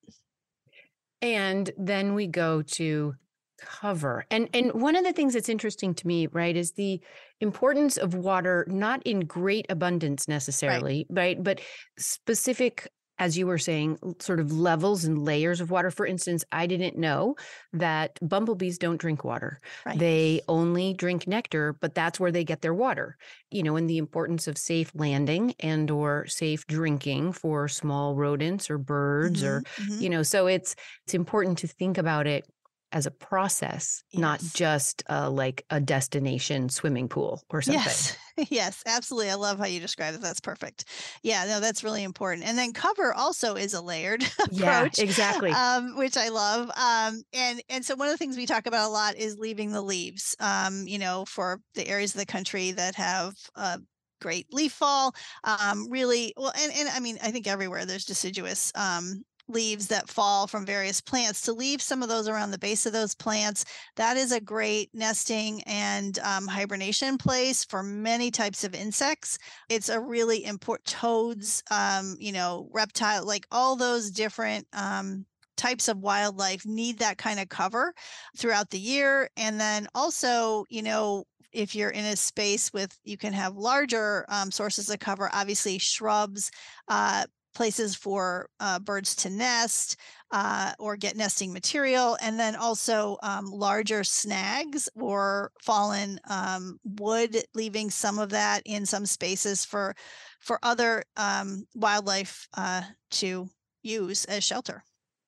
[SPEAKER 1] And then we go to cover. And and one of the things that's interesting to me, right, is the importance of water not in great abundance necessarily, right, right but specific as you were saying, sort of levels and layers of water. For instance, I didn't know that bumblebees don't drink water. Right. They only drink nectar, but that's where they get their water. You know, and the importance of safe landing and or safe drinking for small rodents or birds mm-hmm, or mm-hmm. you know, so it's it's important to think about it as a process, yes. not just uh, like a destination swimming pool or something.
[SPEAKER 2] Yes, yes, absolutely. I love how you describe it. That's perfect. Yeah, no, that's really important. And then cover also is a layered approach.
[SPEAKER 1] Yeah, exactly.
[SPEAKER 2] Um, which I love. Um, and and so one of the things we talk about a lot is leaving the leaves. Um, you know, for the areas of the country that have uh, great leaf fall um, really well and, and i mean i think everywhere there's deciduous um, leaves that fall from various plants to leave some of those around the base of those plants that is a great nesting and um, hibernation place for many types of insects. It's a really important toads um, you know reptile like all those different um, types of wildlife need that kind of cover throughout the year. And then also you know if you're in a space with you can have larger um, sources of cover obviously shrubs uh, places for uh, birds to nest uh, or get nesting material, and then also um, larger snags or fallen um, wood, leaving some of that in some spaces for for other um, wildlife uh, to use as shelter.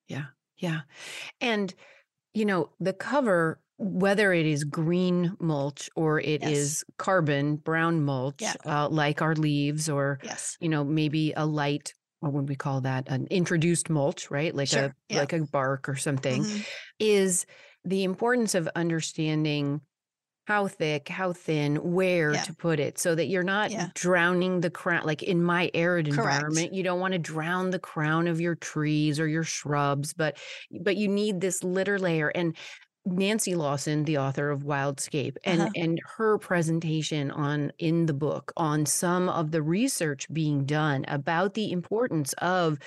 [SPEAKER 1] Yeah, yeah, and you know the cover whether it is green mulch or it yes. is carbon brown mulch yeah. uh, like our leaves or
[SPEAKER 2] yes.
[SPEAKER 1] you know maybe a light what would we call that an introduced mulch right like sure. a yeah. like a bark or something mm-hmm. is the importance of understanding how thick how thin where yeah. to put it so that you're not yeah. drowning the crown like in my arid Correct. environment you don't want to drown the crown of your trees or your shrubs but but you need this litter layer and Nancy Lawson, the author of Wildscape, and uh-huh. and her presentation on in the book on some of the research being done about the importance of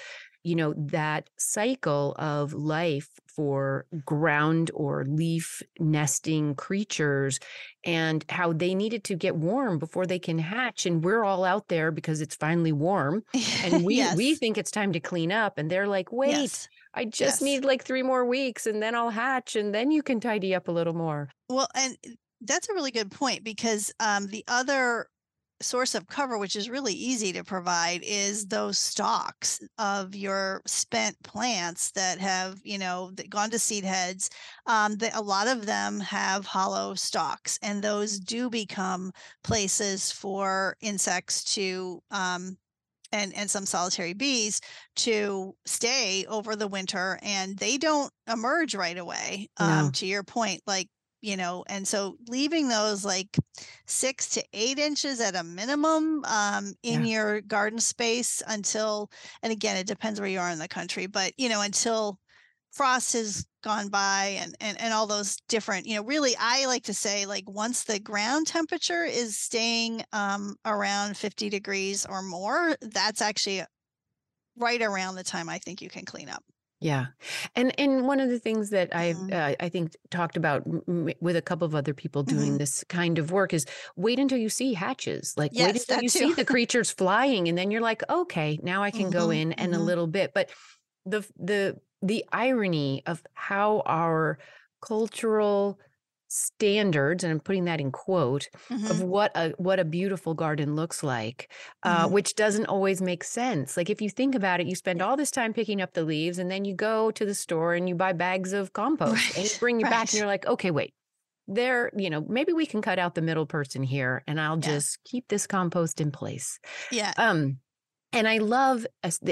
[SPEAKER 1] you know that cycle of life for ground or leaf nesting creatures and how they needed to get warm before they can hatch and we're all out there because it's finally warm and we yes. we think it's time to clean up and they're like wait yes. I just yes. need like three more weeks and then I'll hatch and then you can tidy up a little more.
[SPEAKER 2] Well, and that's a really good point because um, the other source of cover, which is really easy to provide, is those stalks of your spent plants that have, you know, gone to seed heads. Um, that a lot of them have hollow stalks, and those do become places for insects to um, and and some solitary bees to stay over the winter and they don't emerge right away um, no. to your point like you know and so leaving those like six to eight inches at a minimum um, in yeah. your garden space until and again it depends where you are in the country but you know until frost has gone by and, and and all those different you know really i like to say like once the ground temperature is staying um, around 50 degrees or more that's actually right around the time i think you can clean up
[SPEAKER 1] yeah. And and one of the things that I mm-hmm. uh, I think talked about m- with a couple of other people doing mm-hmm. this kind of work is wait until you see hatches. Like yes, wait until you too. see the creatures flying and then you're like, "Okay, now I can mm-hmm. go in and a mm-hmm. little bit." But the the the irony of how our cultural standards and i'm putting that in quote mm-hmm. of what a what a beautiful garden looks like uh, mm-hmm. which doesn't always make sense like if you think about it you spend all this time picking up the leaves and then you go to the store and you buy bags of compost right. and you bring it right. back and you're like okay wait there, you know, maybe we can cut out the middle person here and I'll
[SPEAKER 2] Yeah.
[SPEAKER 1] just keep this compost in place.
[SPEAKER 2] Yeah.
[SPEAKER 1] Um, and I love,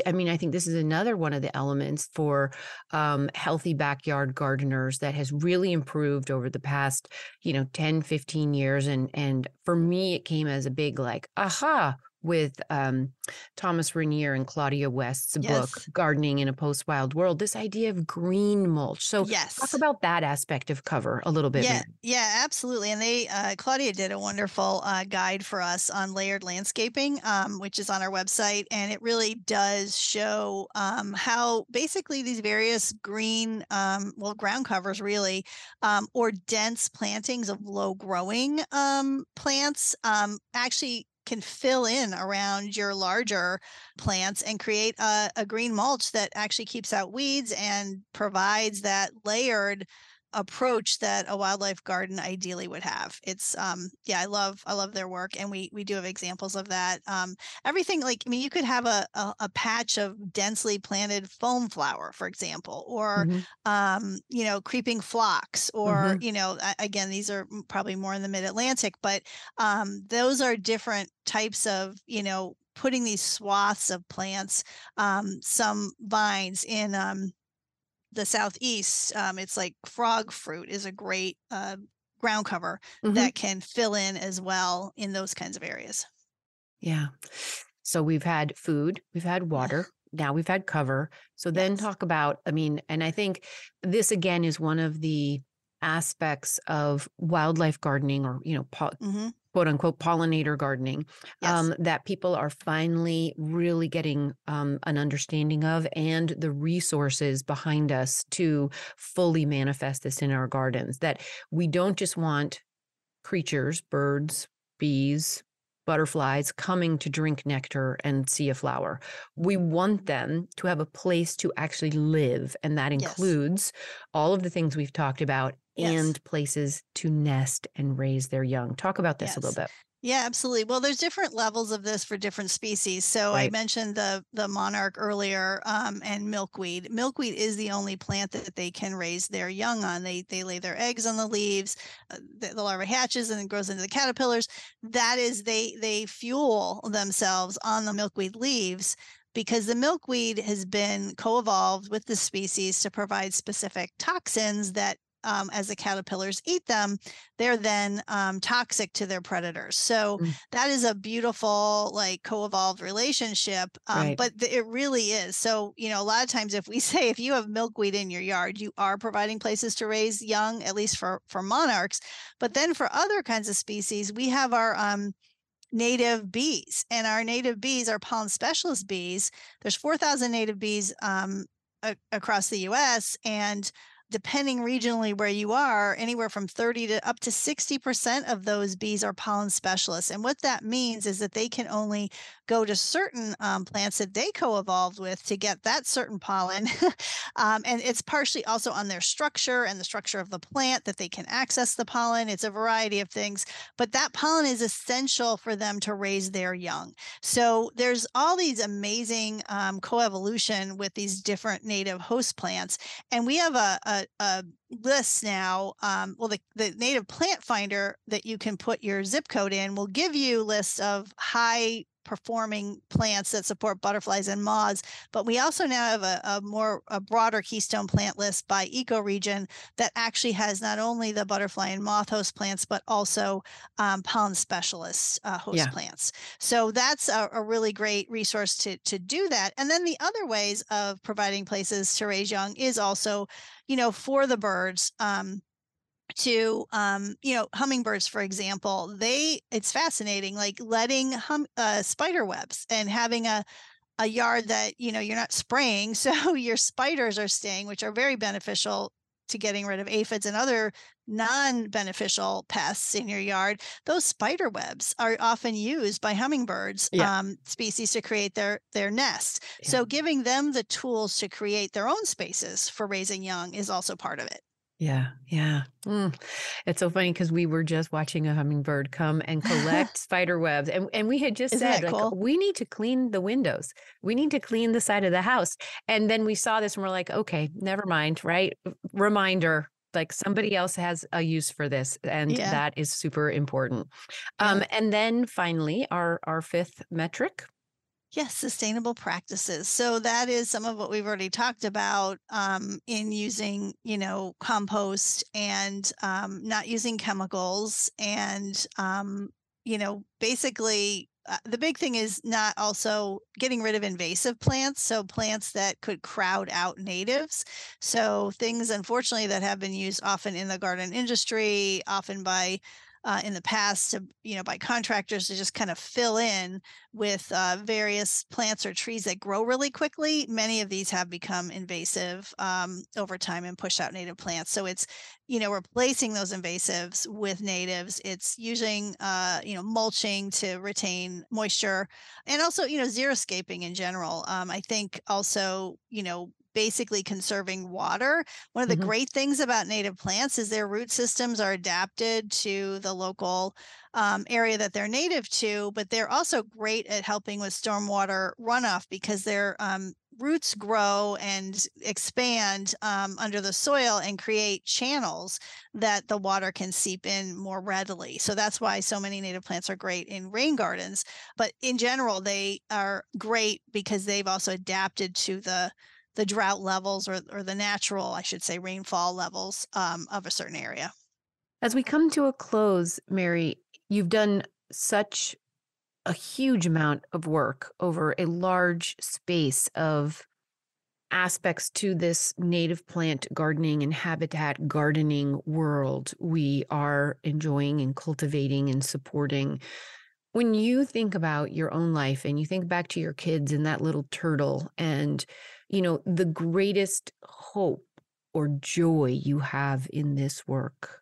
[SPEAKER 1] I mean, I think this is another one of the elements for um, healthy backyard gardeners that has really improved over the past, you know, 10, 15 years. And, and for me, it came as a big like, aha, with um, Thomas Rainer and Claudia West's book, Gardening in a Post Wild World, this idea of green mulch. So
[SPEAKER 2] yes.
[SPEAKER 1] talk about that aspect of cover a little bit.
[SPEAKER 2] yeah,
[SPEAKER 1] Mary.
[SPEAKER 2] yeah, absolutely. And they, uh, Claudia did a wonderful uh, guide for us on layered landscaping, um, which is on our website, and it really does show um, how basically these various green, um, well, ground covers really, um, or dense plantings of low growing um, plants um, actually can fill in around your larger plants and create a, a green mulch that actually keeps out weeds and provides that layered approach that a wildlife garden ideally would have. It's um yeah, I love I love their work and we we do have examples of that. Um everything like I mean you could have a a, a patch of densely planted foam flower for example or
[SPEAKER 1] Mhm.
[SPEAKER 2] um you know creeping phlox or
[SPEAKER 1] Mhm.
[SPEAKER 2] you know again these are probably more in the mid Atlantic but um those are different types of you know putting these swaths of plants um some vines in um the southeast um it's like frog fruit is a great uh ground cover
[SPEAKER 1] Mhm.
[SPEAKER 2] that can fill in as well in those kinds of areas
[SPEAKER 1] Yeah. So we've had food, we've had water, now we've had cover. So then
[SPEAKER 2] Yes.
[SPEAKER 1] talk about, I mean, and I think this again is one of the aspects of wildlife gardening or, you know, po-
[SPEAKER 2] hmm
[SPEAKER 1] quote unquote pollinator gardening
[SPEAKER 2] yes
[SPEAKER 1] um, that people are finally really getting um, an understanding of and the resources behind us to fully manifest this in our gardens. That we don't just want creatures, birds, bees, butterflies coming to drink nectar and see a flower. We want them to have a place to actually live. And that
[SPEAKER 2] Yes.
[SPEAKER 1] includes all of the things we've talked about
[SPEAKER 2] Yes.
[SPEAKER 1] and places to nest and raise their young. Talk about this a little bit.
[SPEAKER 2] Yeah, absolutely. Well, there's different levels of this for different species. So I mentioned the the monarch earlier, um, and milkweed. Milkweed is the only plant that they can raise their young on. They they lay their eggs on the leaves. Uh, the, the larva hatches and then grows into the caterpillars. That is, they they fuel themselves on the milkweed leaves because the milkweed has been co-evolved with the species to provide specific toxins that. Um, as the caterpillars eat them, they're then um, toxic to their predators. So
[SPEAKER 1] Mm.
[SPEAKER 2] that is a beautiful, like co-evolved relationship. Um,
[SPEAKER 1] Right.
[SPEAKER 2] But th- it really is. So you know, a lot of times, if we say if you have milkweed in your yard, you are providing places to raise young, at least for for monarchs. But then for other kinds of species, we have our um, native bees, and our native bees are pollen specialist bees. There's 4,000 native bees um, a- across the U.S. and depending regionally where you are, anywhere from 30 to up to 60% of those bees are pollen specialists. And what that means is that they can only go to certain um, plants that they co evolved with to get that certain pollen. um, and it's partially also on their structure and the structure of the plant that they can access the pollen. It's a variety of things, but that pollen is essential for them to raise their young. So there's all these amazing um, coevolution with these different native host plants. And we have a, a, a list now. Um, well, the, the native plant finder that you can put your zip code in will give you lists of high performing plants that support butterflies and moths. But we also now have a, a more a broader keystone plant list by ecoregion that actually has not only the butterfly and moth host plants, but also um, pollen specialist uh, host
[SPEAKER 1] Yeah.
[SPEAKER 2] plants. So that's a, a really great resource to to do that. And then the other ways of providing places to raise young is also, you know, for the birds. Um, to um you know hummingbirds for example they it's fascinating like letting hum uh, spider webs and having a a yard that you know you're not spraying so your spiders are staying which are very beneficial to getting rid of aphids and other non-beneficial pests in your yard those spider webs are often used by hummingbirds
[SPEAKER 1] Yeah.
[SPEAKER 2] um, species to create their their nests
[SPEAKER 1] Yeah.
[SPEAKER 2] so giving them the tools to create their own spaces for raising young is also part of it
[SPEAKER 1] Yeah, yeah. Mm. It's so funny because we were just watching a hummingbird come and collect spider webs, and and we had just
[SPEAKER 2] Isn't
[SPEAKER 1] said like
[SPEAKER 2] cool?
[SPEAKER 1] we need to clean the windows, we need to clean the side of the house, and then we saw this and we're like, okay, never mind, right? Reminder. like somebody else has a use for this and
[SPEAKER 2] Yeah.
[SPEAKER 1] that is super important. Um and then finally our our fifth metric.
[SPEAKER 2] Yes, sustainable practices. So that is some of what we've already talked about um, in using, you know, compost and um, not using chemicals, and um, you know, basically uh, the big thing is not also getting rid of invasive plants, so plants that could crowd out natives. So things, unfortunately, that have been used often in the garden industry, often by uh, in the past to you know by contractors to just kind of fill in with uh, various plants or trees that grow really quickly many of these have become invasive um, over time and push out native plants. So it's you know replacing those invasives with natives it's using uh, you know mulching to retain moisture and also you know xeriscaping in general. Um, i think also you know basically conserving water. One of the
[SPEAKER 1] Mhm.
[SPEAKER 2] great things about native plants is their root systems are adapted to the local um, area that they're native to, but they're also great at helping with stormwater runoff because their um, roots grow and expand um, under the soil and create channels that the water can seep in more readily. So that's why so many native plants are great in rain gardens. But in general, they are great because they've also adapted to the the drought levels or, or the natural, I should say, rainfall levels um, of a certain area.
[SPEAKER 1] As we come to a close, Mary, you've done such a huge amount of work over a large space of aspects to this native plant gardening and habitat gardening world we are enjoying and cultivating and supporting. When you think about your own life and you think back to your kids and that little turtle and you know the greatest hope or joy you have in this work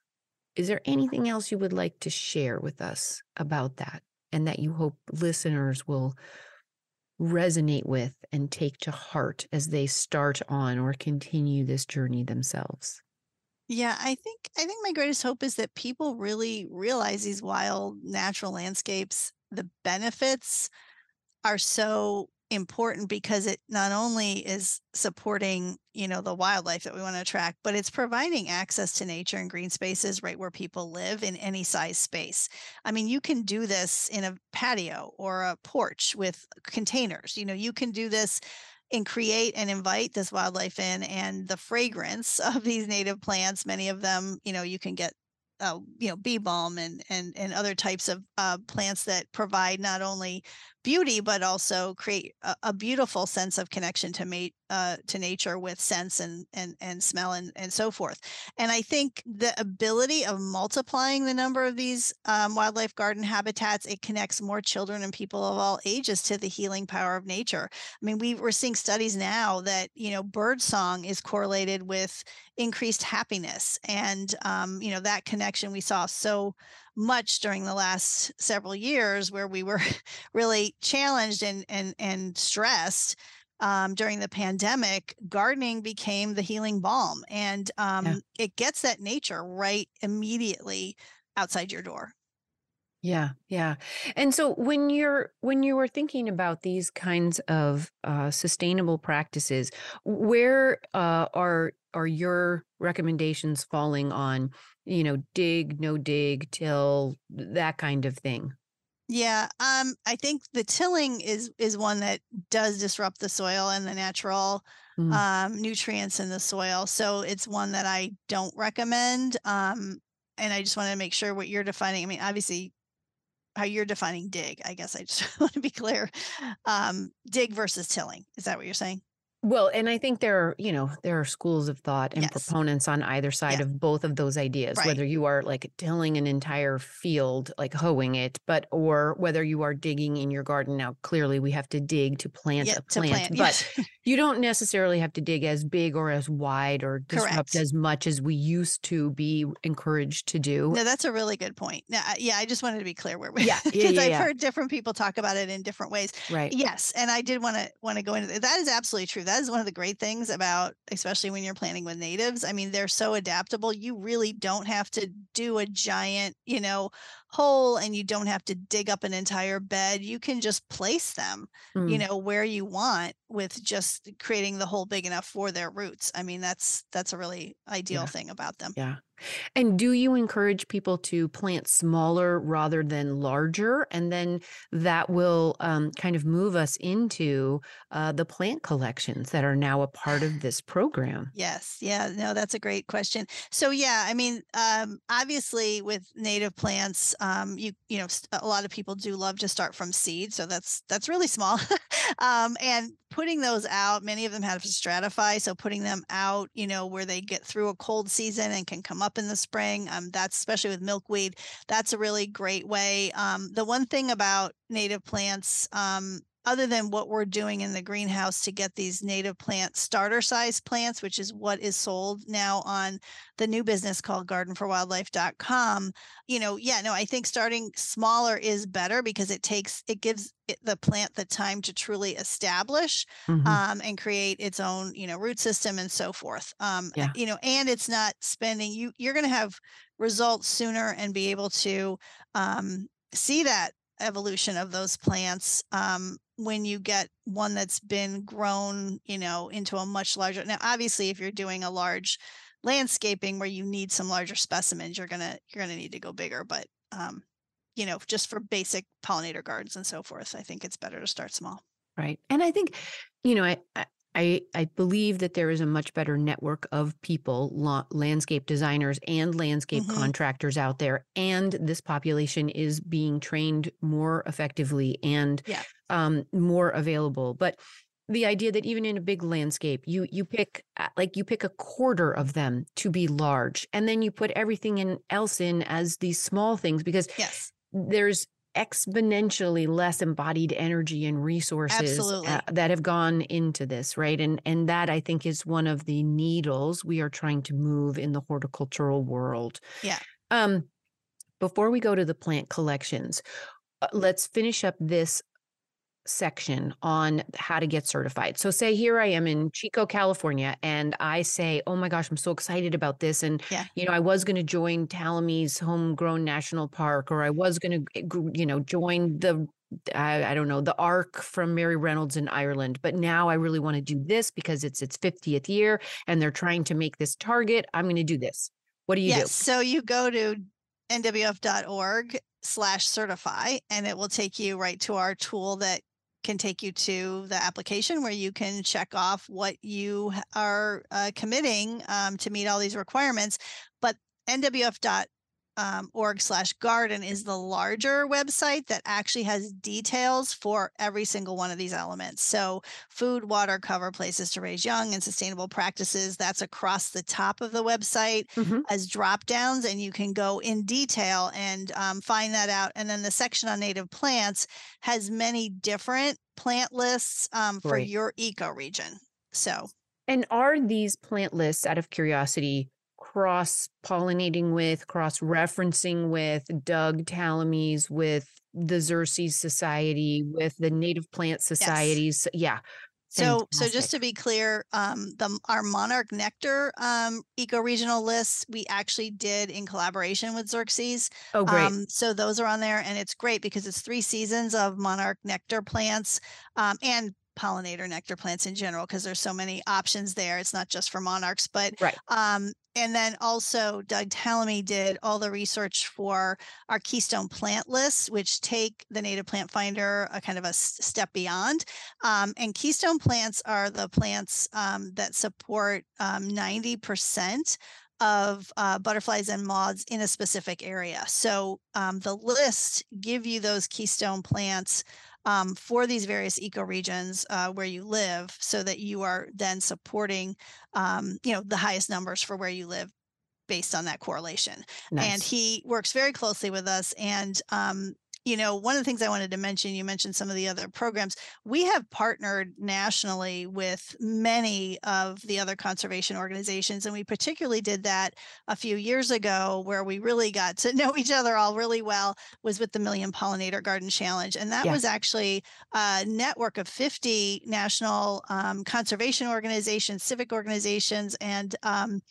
[SPEAKER 1] is there anything else you would like to share with us about that and that you hope listeners will resonate with and take to heart as they start on or continue this journey themselves?
[SPEAKER 2] Yeah, I think I think my greatest hope is that people really realize these wild natural landscapes, the benefits are so important because it not only is supporting, you know, the wildlife that we want to attract, but it's providing access to nature and green spaces right where people live in any size space. I mean, you can do this in a patio or a porch with containers. You know, you can do this and create and invite this wildlife in and the fragrance of these native plants many of them you know you can get uh, you know bee balm and and and other types of uh, plants that provide not only beauty but also create a, a beautiful sense of connection to mate uh, to nature with sense and and and smell and and so forth. And i think the ability of multiplying the number of these um, wildlife garden habitats it connects more children and people of all ages to the healing power of nature. I mean we, we're seeing studies now that you know bird song is correlated with increased happiness and um, you know that connection we saw so much during the last several years where we were really challenged and and and stressed um, during the pandemic gardening became the healing balm and um,
[SPEAKER 1] Yeah.
[SPEAKER 2] it gets that nature right immediately outside your door
[SPEAKER 1] Yeah, yeah. And so when you're when you were thinking about these kinds of uh, sustainable practices, where uh, are are your recommendations falling on, you know, dig, no dig, till that kind of thing?
[SPEAKER 2] Yeah, um, I think the tilling is is one that does disrupt the soil and the natural
[SPEAKER 1] Mm,
[SPEAKER 2] um, nutrients in the soil. So it's one that I don't recommend. Um, and I just want to make sure what you're defining. I mean, obviously, how you're defining dig. I guess I just want to be clear. Um, dig versus tilling. Is that what you're saying?
[SPEAKER 1] Well, and I think there are, you know, there are schools of thought and
[SPEAKER 2] Yes.
[SPEAKER 1] proponents on either side
[SPEAKER 2] Yeah.
[SPEAKER 1] of both of those ideas,
[SPEAKER 2] Right.
[SPEAKER 1] whether you are like tilling an entire field, like hoeing it, but or whether you are digging in your garden. Now, clearly we have to dig to plant
[SPEAKER 2] Yeah,
[SPEAKER 1] a plant,
[SPEAKER 2] plant.
[SPEAKER 1] but
[SPEAKER 2] Yes.
[SPEAKER 1] you don't necessarily have to dig as big or as wide or disrupt
[SPEAKER 2] Correct.
[SPEAKER 1] as much as we used to be encouraged to do.
[SPEAKER 2] No, that's a really good point. Now, yeah, I just wanted to be clear where we
[SPEAKER 1] Yeah, yeah,
[SPEAKER 2] because
[SPEAKER 1] yeah,
[SPEAKER 2] I've heard different people talk about it in different ways.
[SPEAKER 1] Right.
[SPEAKER 2] Yes, and I did want to want to go into that. That is absolutely true. That that is one of the great things about, especially when you're planting with natives. I mean, they're so adaptable. You really don't have to do a giant, you know, hole and you don't have to dig up an entire bed. You can just place them, mm. you know, where you want with just creating the hole big enough for their roots. I mean, that's that's a really ideal
[SPEAKER 1] yeah.
[SPEAKER 2] thing about them.
[SPEAKER 1] Yeah. And do you encourage people to plant smaller rather than larger? And then that will um, kind of move us into uh, the plant collections that are now a part of this program.
[SPEAKER 2] Yes. Yeah. No, that's a great question. So, yeah, I mean, um, obviously with native plants, um, you you know, a lot of people do love to start from seed. So that's that's really small. um, and putting those out, many of them have to stratify. So putting them out, you know, where they get through a cold season and can come up in the spring. Um, that's especially with milkweed. That's a really great way. Um, the one thing about native plants, um, other than what we're doing in the greenhouse to get these native plant starter size plants, which is what is sold now on the new business called gardenforwildlife.com, you know, yeah, no, I think starting smaller is better because it takes, it gives it, the plant the time to truly establish mm-hmm. um, and create its own, you know, root system and so forth. Um, yeah. You know, and it's not spending, you, you're going to have results sooner and be able to um, see that evolution of those plants um, when you get one that's been grown, you know, into a much larger. Now, obviously, if you're doing a large landscaping where you need some larger specimens, you're gonna you're gonna need to go bigger. But um, you know, just for basic pollinator gardens and so forth, I think it's better to start small.
[SPEAKER 1] Right, and I think, you know, I, I I, believe that there is a much better network of people, la- landscape designers and landscape mm-hmm. contractors out there. And this population is being trained more effectively and yeah. um, more available. But the idea that even in a big landscape you you pick uh, like you pick a quarter of them to be large and then you put everything in else in as these small things because
[SPEAKER 2] yes
[SPEAKER 1] there's exponentially less embodied energy and resources uh, that have gone into this right? And and that i think is one of the needles we are trying to move in the horticultural world.
[SPEAKER 2] Yeah.
[SPEAKER 1] Um before we go to the plant collections uh, let's finish up this section on how to get certified. So say here I am in Chico, California and I say, "Oh my gosh, I'm so excited about this and yeah. you know, I was going to join Tallamy's Homegrown National Park or I was going to you know, join the I, I, don't know the arc from Mary Reynolds in Ireland, but now I really want to do this because it's its 50th year and they're trying to make this target. I'm going to do this. What do you yes, do?
[SPEAKER 2] So you go to nwf.org slash certify and it will take you right to our tool that can take you to the application where you can check off what you are uh, committing um, to meet all these requirements. But nwf.org um, org slash garden is the larger website that actually has details for every single one of these elements. So food, water, cover, places to raise young and sustainable practices, that's across the top of the website mm-hmm. as drop downs and you can go in detail and um, find that out. And then the section on native plants has many different plant lists um, for right. your eco region. So
[SPEAKER 1] and are these plant lists out of curiosity cross pollinating with, cross referencing with Doug Tallamy, with the Xerces Society, with the Native Plant Societies. Yes. Yeah.
[SPEAKER 2] So, so just to be clear, um, the our Monarch Nectar um, eco-regional lists we actually did in collaboration with Xerces.
[SPEAKER 1] Oh, great! Um,
[SPEAKER 2] so those are on there, and it's great because it's three seasons of Monarch Nectar plants um, and pollinator nectar plants in general because there's so many options there. It's not just for monarchs, but
[SPEAKER 1] right.
[SPEAKER 2] Um, and then also Doug Tallamy did all the research for our Keystone plant lists, which take the native plant finder a kind of a step beyond. Um, and Keystone plants are the plants um, that support 90% um, of uh, butterflies and moths in a specific area. So um, the list give you those keystone plants um, for these various ecoregions uh, where you live so that you are then supporting um, you know the highest numbers for where you live based on that correlation nice. and he works very closely with us and um, you know, one of the things I wanted to mention, you mentioned some of the other programs. We have partnered nationally with many of the other conservation organizations. And we particularly did that a few years ago, where we really got to know each other all really well, was with the Million Pollinator Garden Challenge. And that yeah. was actually a network of 50 national um, conservation organizations, civic organizations, and um,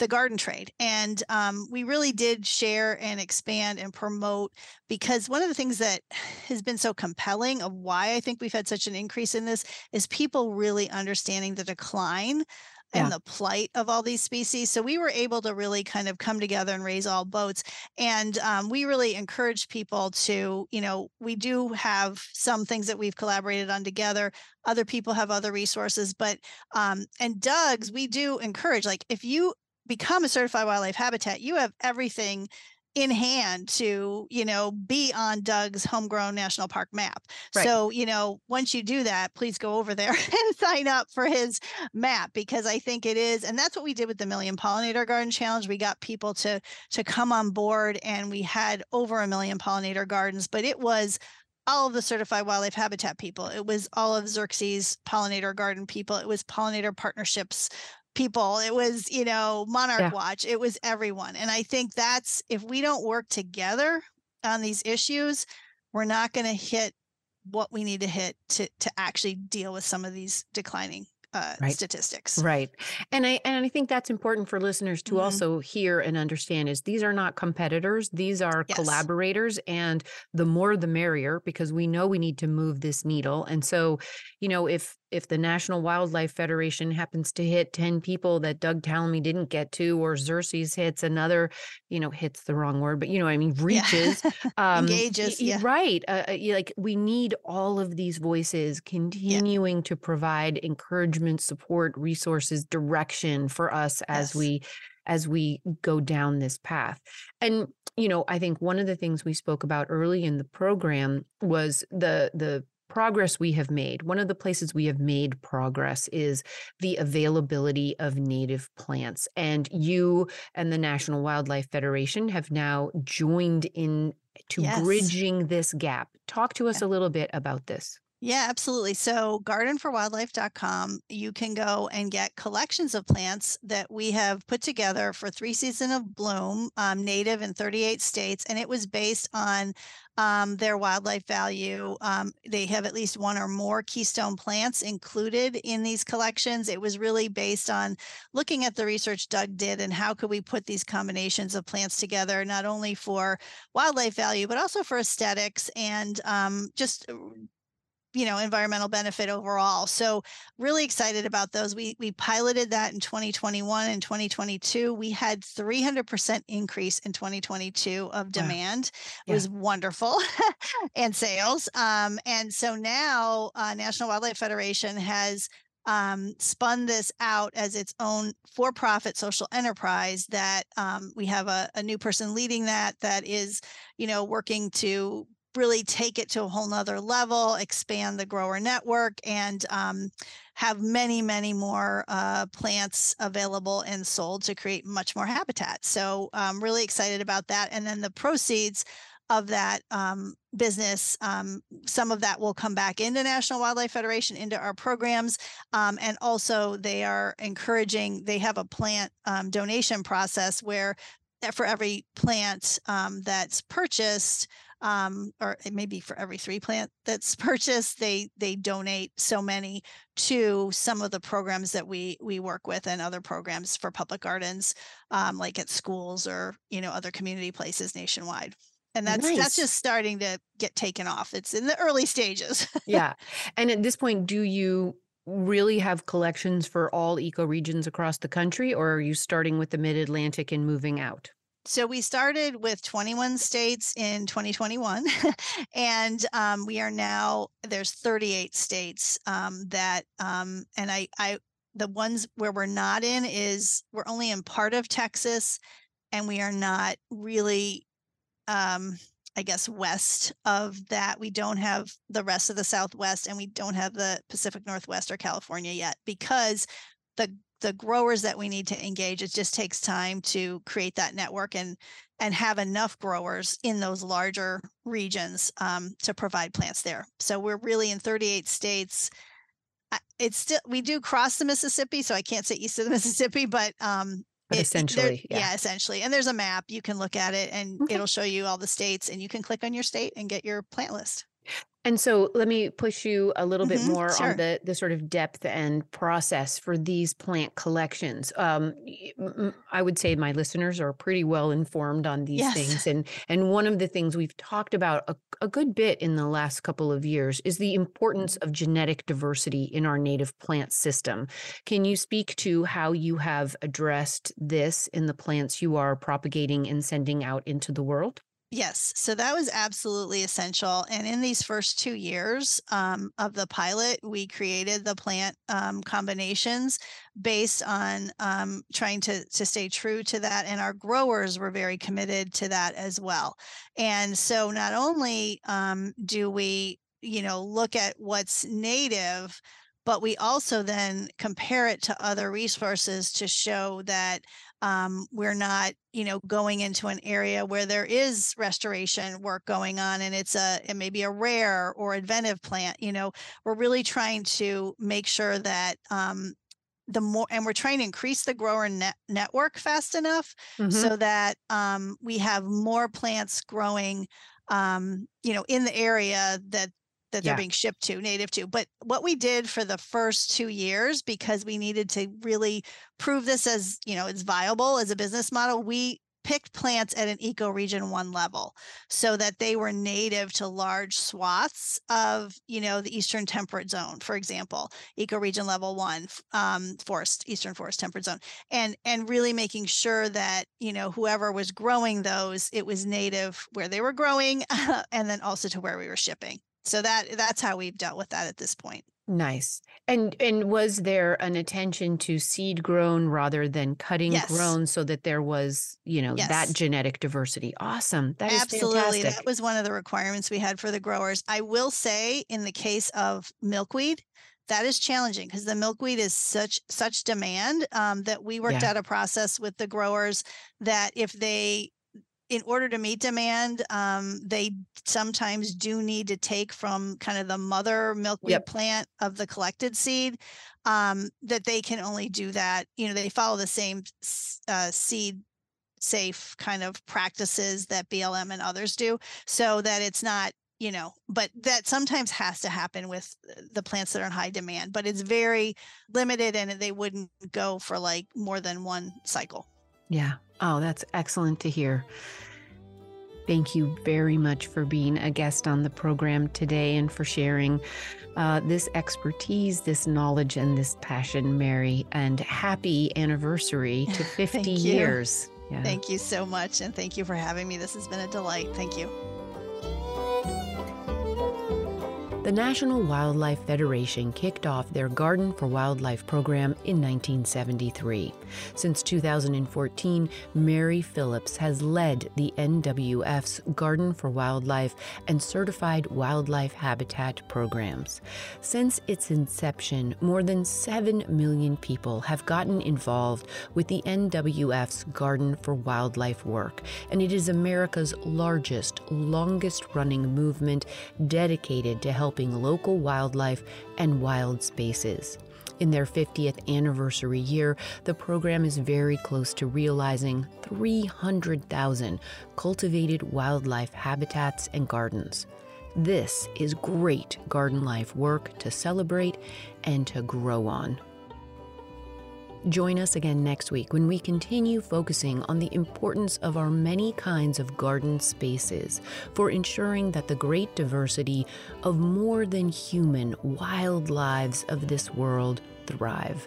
[SPEAKER 2] the garden trade. And um, we really did share and expand and promote because one of the things that has been so compelling of why I think we've had such an increase in this is people really understanding the decline and yeah. the plight of all these species. So we were able to really kind of come together and raise all boats. And um, we really encourage people to, you know, we do have some things that we've collaborated on together. Other people have other resources, but um, and Doug's, we do encourage like if you become a certified wildlife habitat, you have everything in hand to you know be on Doug's homegrown national park map. Right. So you know once you do that, please go over there and sign up for his map because I think it is, and that's what we did with the Million Pollinator Garden Challenge. We got people to to come on board, and we had over a million pollinator gardens, but it was all of the certified wildlife habitat people. It was all of Xerces pollinator garden people. It was pollinator partnerships people it was you know monarch yeah. watch it was everyone and i think that's if we don't work together on these issues we're not going to hit what we need to hit to to actually deal with some of these declining uh, right. statistics.
[SPEAKER 1] Right. And I and I think that's important for listeners to mm-hmm. also hear and understand is these are not competitors, these are yes. collaborators and the more the merrier because we know we need to move this needle. And so, you know, if if the National Wildlife Federation happens to hit 10 people that Doug Tallamy didn't get to, or Xerces hits another, you know, hits the wrong word, but you know, I mean, reaches,
[SPEAKER 2] yeah. um, engages,
[SPEAKER 1] yeah. right. Uh, uh like we need all of these voices continuing yeah. to provide encouragement, support, resources, direction for us as yes. we as we go down this path. And you know, I think one of the things we spoke about early in the program was the the progress we have made, one of the places we have made progress is the availability of native plants. And you and the National Wildlife Federation have now joined in to yes. bridging this gap. Talk to us yeah. a little bit about this.
[SPEAKER 2] Yeah, absolutely. So, gardenforwildlife.com, you can go and get collections of plants that we have put together for three season of bloom, um, native in 38 states, and it was based on um, their wildlife value. Um, they have at least one or more keystone plants included in these collections. It was really based on looking at the research Doug did and how could we put these combinations of plants together, not only for wildlife value, but also for aesthetics and um, just uh, you know environmental benefit overall. So really excited about those. We we piloted that in 2021 and 2022 we had 300% increase in 2022 of demand. Wow. it yeah. was wonderful and sales. Um, and so now uh, national wildlife federation has um, spun this out as its own for-profit social enterprise that um, we have a, a, new person leading that that is you know working to really take it to a whole nother level, expand the grower network, and um, have many, many more uh, plants available and sold to create much more habitat. So I'm um, really excited about that. And then the proceeds of that um, business, um, some of that will come back into National Wildlife Federation, into our programs. Um, and also they are encouraging, they have a plant um, donation process where for every plant um, that's purchased, um, or maybe for every three plant that's purchased, they they donate so many to some of the programs that we we work with and other programs for public gardens, um, like at schools or you know other community places nationwide. And that's nice. that's just starting to get taken off. It's in the early stages.
[SPEAKER 1] yeah. And at this point, do you really have collections for all ecoregions across the country, or are you starting with the mid Atlantic and moving out?
[SPEAKER 2] So we started with 21 states in 2021, and um, we are now there's 38 states um, that, um, and I, I, the ones where we're not in is we're only in part of Texas, and we are not really, um, I guess, west of that. We don't have the rest of the Southwest, and we don't have the Pacific Northwest or California yet because the the growers that we need to engage it just takes time to create that network and and have enough growers in those larger regions um, to provide plants there. So we're really in 38 states. It's still we do cross the Mississippi, so I can't say east of the Mississippi, but um,
[SPEAKER 1] but it, essentially,
[SPEAKER 2] yeah. yeah. essentially. And there's a map you can look at it, and okay. it'll show you all the states, and you can click on your state and get your plant list.
[SPEAKER 1] And so let me push you a little mm-hmm, bit more sure. on the the sort of depth and process for these plant collections. Um, I would say my listeners are pretty well informed on these yes. things, and and one of the things we've talked about a, a good bit in the last couple of years is the importance of genetic diversity in our native plant system. Can you speak to how you have addressed this in the plants you are propagating and sending out into the world?
[SPEAKER 2] Yes, so that was absolutely essential. And in these first two years um, of the pilot, we created the plant um, combinations based on um, trying to, to stay true to that. And our growers were very committed to that as well. And so not only um, do we, you know, look at what's native, but we also then compare it to other resources to show that um, we're not you know going into an area where there is restoration work going on and it's a it may be a rare or inventive plant you know we're really trying to make sure that um, the more and we're trying to increase the grower net network fast enough mm-hmm. so that um, we have more plants growing um, you know in the area that that they're being shipped to, native to. But what we did for the first two years, because we needed to really prove this as, you know, it's viable as a business model, we picked plants at an ecoregion one level so that they were native to large swaths of you know the eastern temperate zone for example ecoregion level one um, forest eastern forest temperate zone and and really making sure that you know whoever was growing those it was native where they were growing and then also to where we were shipping so that that's how we've dealt with that at this point.
[SPEAKER 1] Nice. And and was there an attention to seed grown rather than cutting yes. grown so that there was you know yes. that genetic diversity? Awesome. That
[SPEAKER 2] absolutely. that was one of the requirements we had for the growers. I will say in the case of milkweed that is challenging because the milkweed is such such demand um, that we worked yeah. out a process with the growers that if they in order to meet demand, um, they sometimes do need to take from kind of the mother milkweed yep. plant of the collected seed. Um, that they can only do that. You know, they follow the same uh, seed safe kind of practices that BLM and others do, so that it's not you know but that sometimes has to happen with uh, the plants that are in high demand but it's very limited and they wouldn't go for like more than one cycle
[SPEAKER 1] yeah Oh, that's excellent to hear. Thank you very much for being a guest on the program today and for sharing uh, this expertise, this knowledge, and this passion, Mary. And happy anniversary to 50 years.
[SPEAKER 2] Yeah. Thank you so much. And thank you for having me. This has been a delight. Thank you.
[SPEAKER 1] The National Wildlife Federation kicked off their Garden for Wildlife program in 1973. Since 2014, Mary Phillips has led the NWF's Garden for Wildlife and Certified Wildlife Habitat programs. Since its inception, more than 7 million people have gotten involved with the NWF's Garden for Wildlife work, and it is America's largest, longest running movement dedicated to helping local wildlife and wild spaces. In their 50th anniversary year, the program is very close to realizing 300,000 cultivated wildlife habitats and gardens. This is great garden life work to celebrate and to grow on. Join us again next week when we continue focusing on the importance of our many kinds of garden spaces for ensuring that the great diversity of more than human wild lives of this world thrive.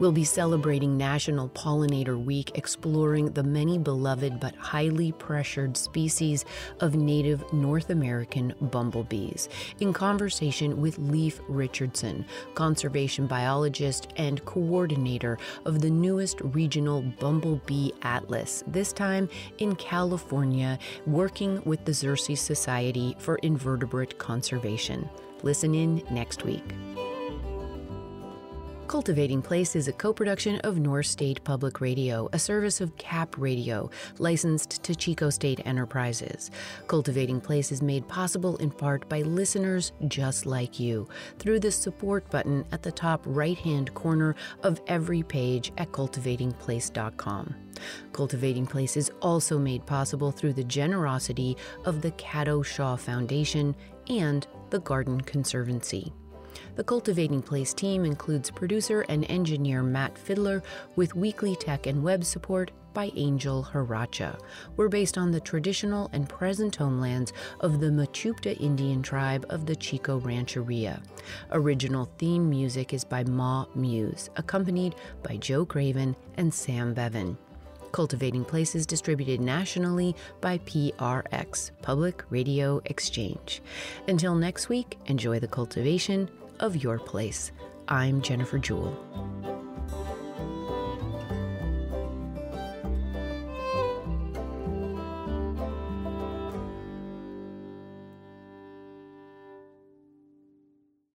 [SPEAKER 1] We'll be celebrating National Pollinator Week, exploring the many beloved but highly pressured species of native North American bumblebees, in conversation with Leif Richardson, conservation biologist and coordinator of the newest regional Bumblebee Atlas, this time in California, working with the Xerces Society for Invertebrate Conservation. Listen in next week. Cultivating Place is a co production of North State Public Radio, a service of CAP Radio, licensed to Chico State Enterprises. Cultivating Place is made possible in part by listeners just like you through the support button at the top right hand corner of every page at cultivatingplace.com. Cultivating Place is also made possible through the generosity of the Caddo Shaw Foundation and the Garden Conservancy. The Cultivating Place team includes producer and engineer Matt Fidler with weekly tech and web support by Angel Haracha. We're based on the traditional and present homelands of the Mechoopda Indian tribe of the Chico Rancheria. Original theme music is by Ma Muse, accompanied by Joe Craven and Sam Bevan. Cultivating Place is distributed nationally by PRX, Public Radio Exchange. Until next week, enjoy the cultivation of your place. I'm Jennifer Jewell.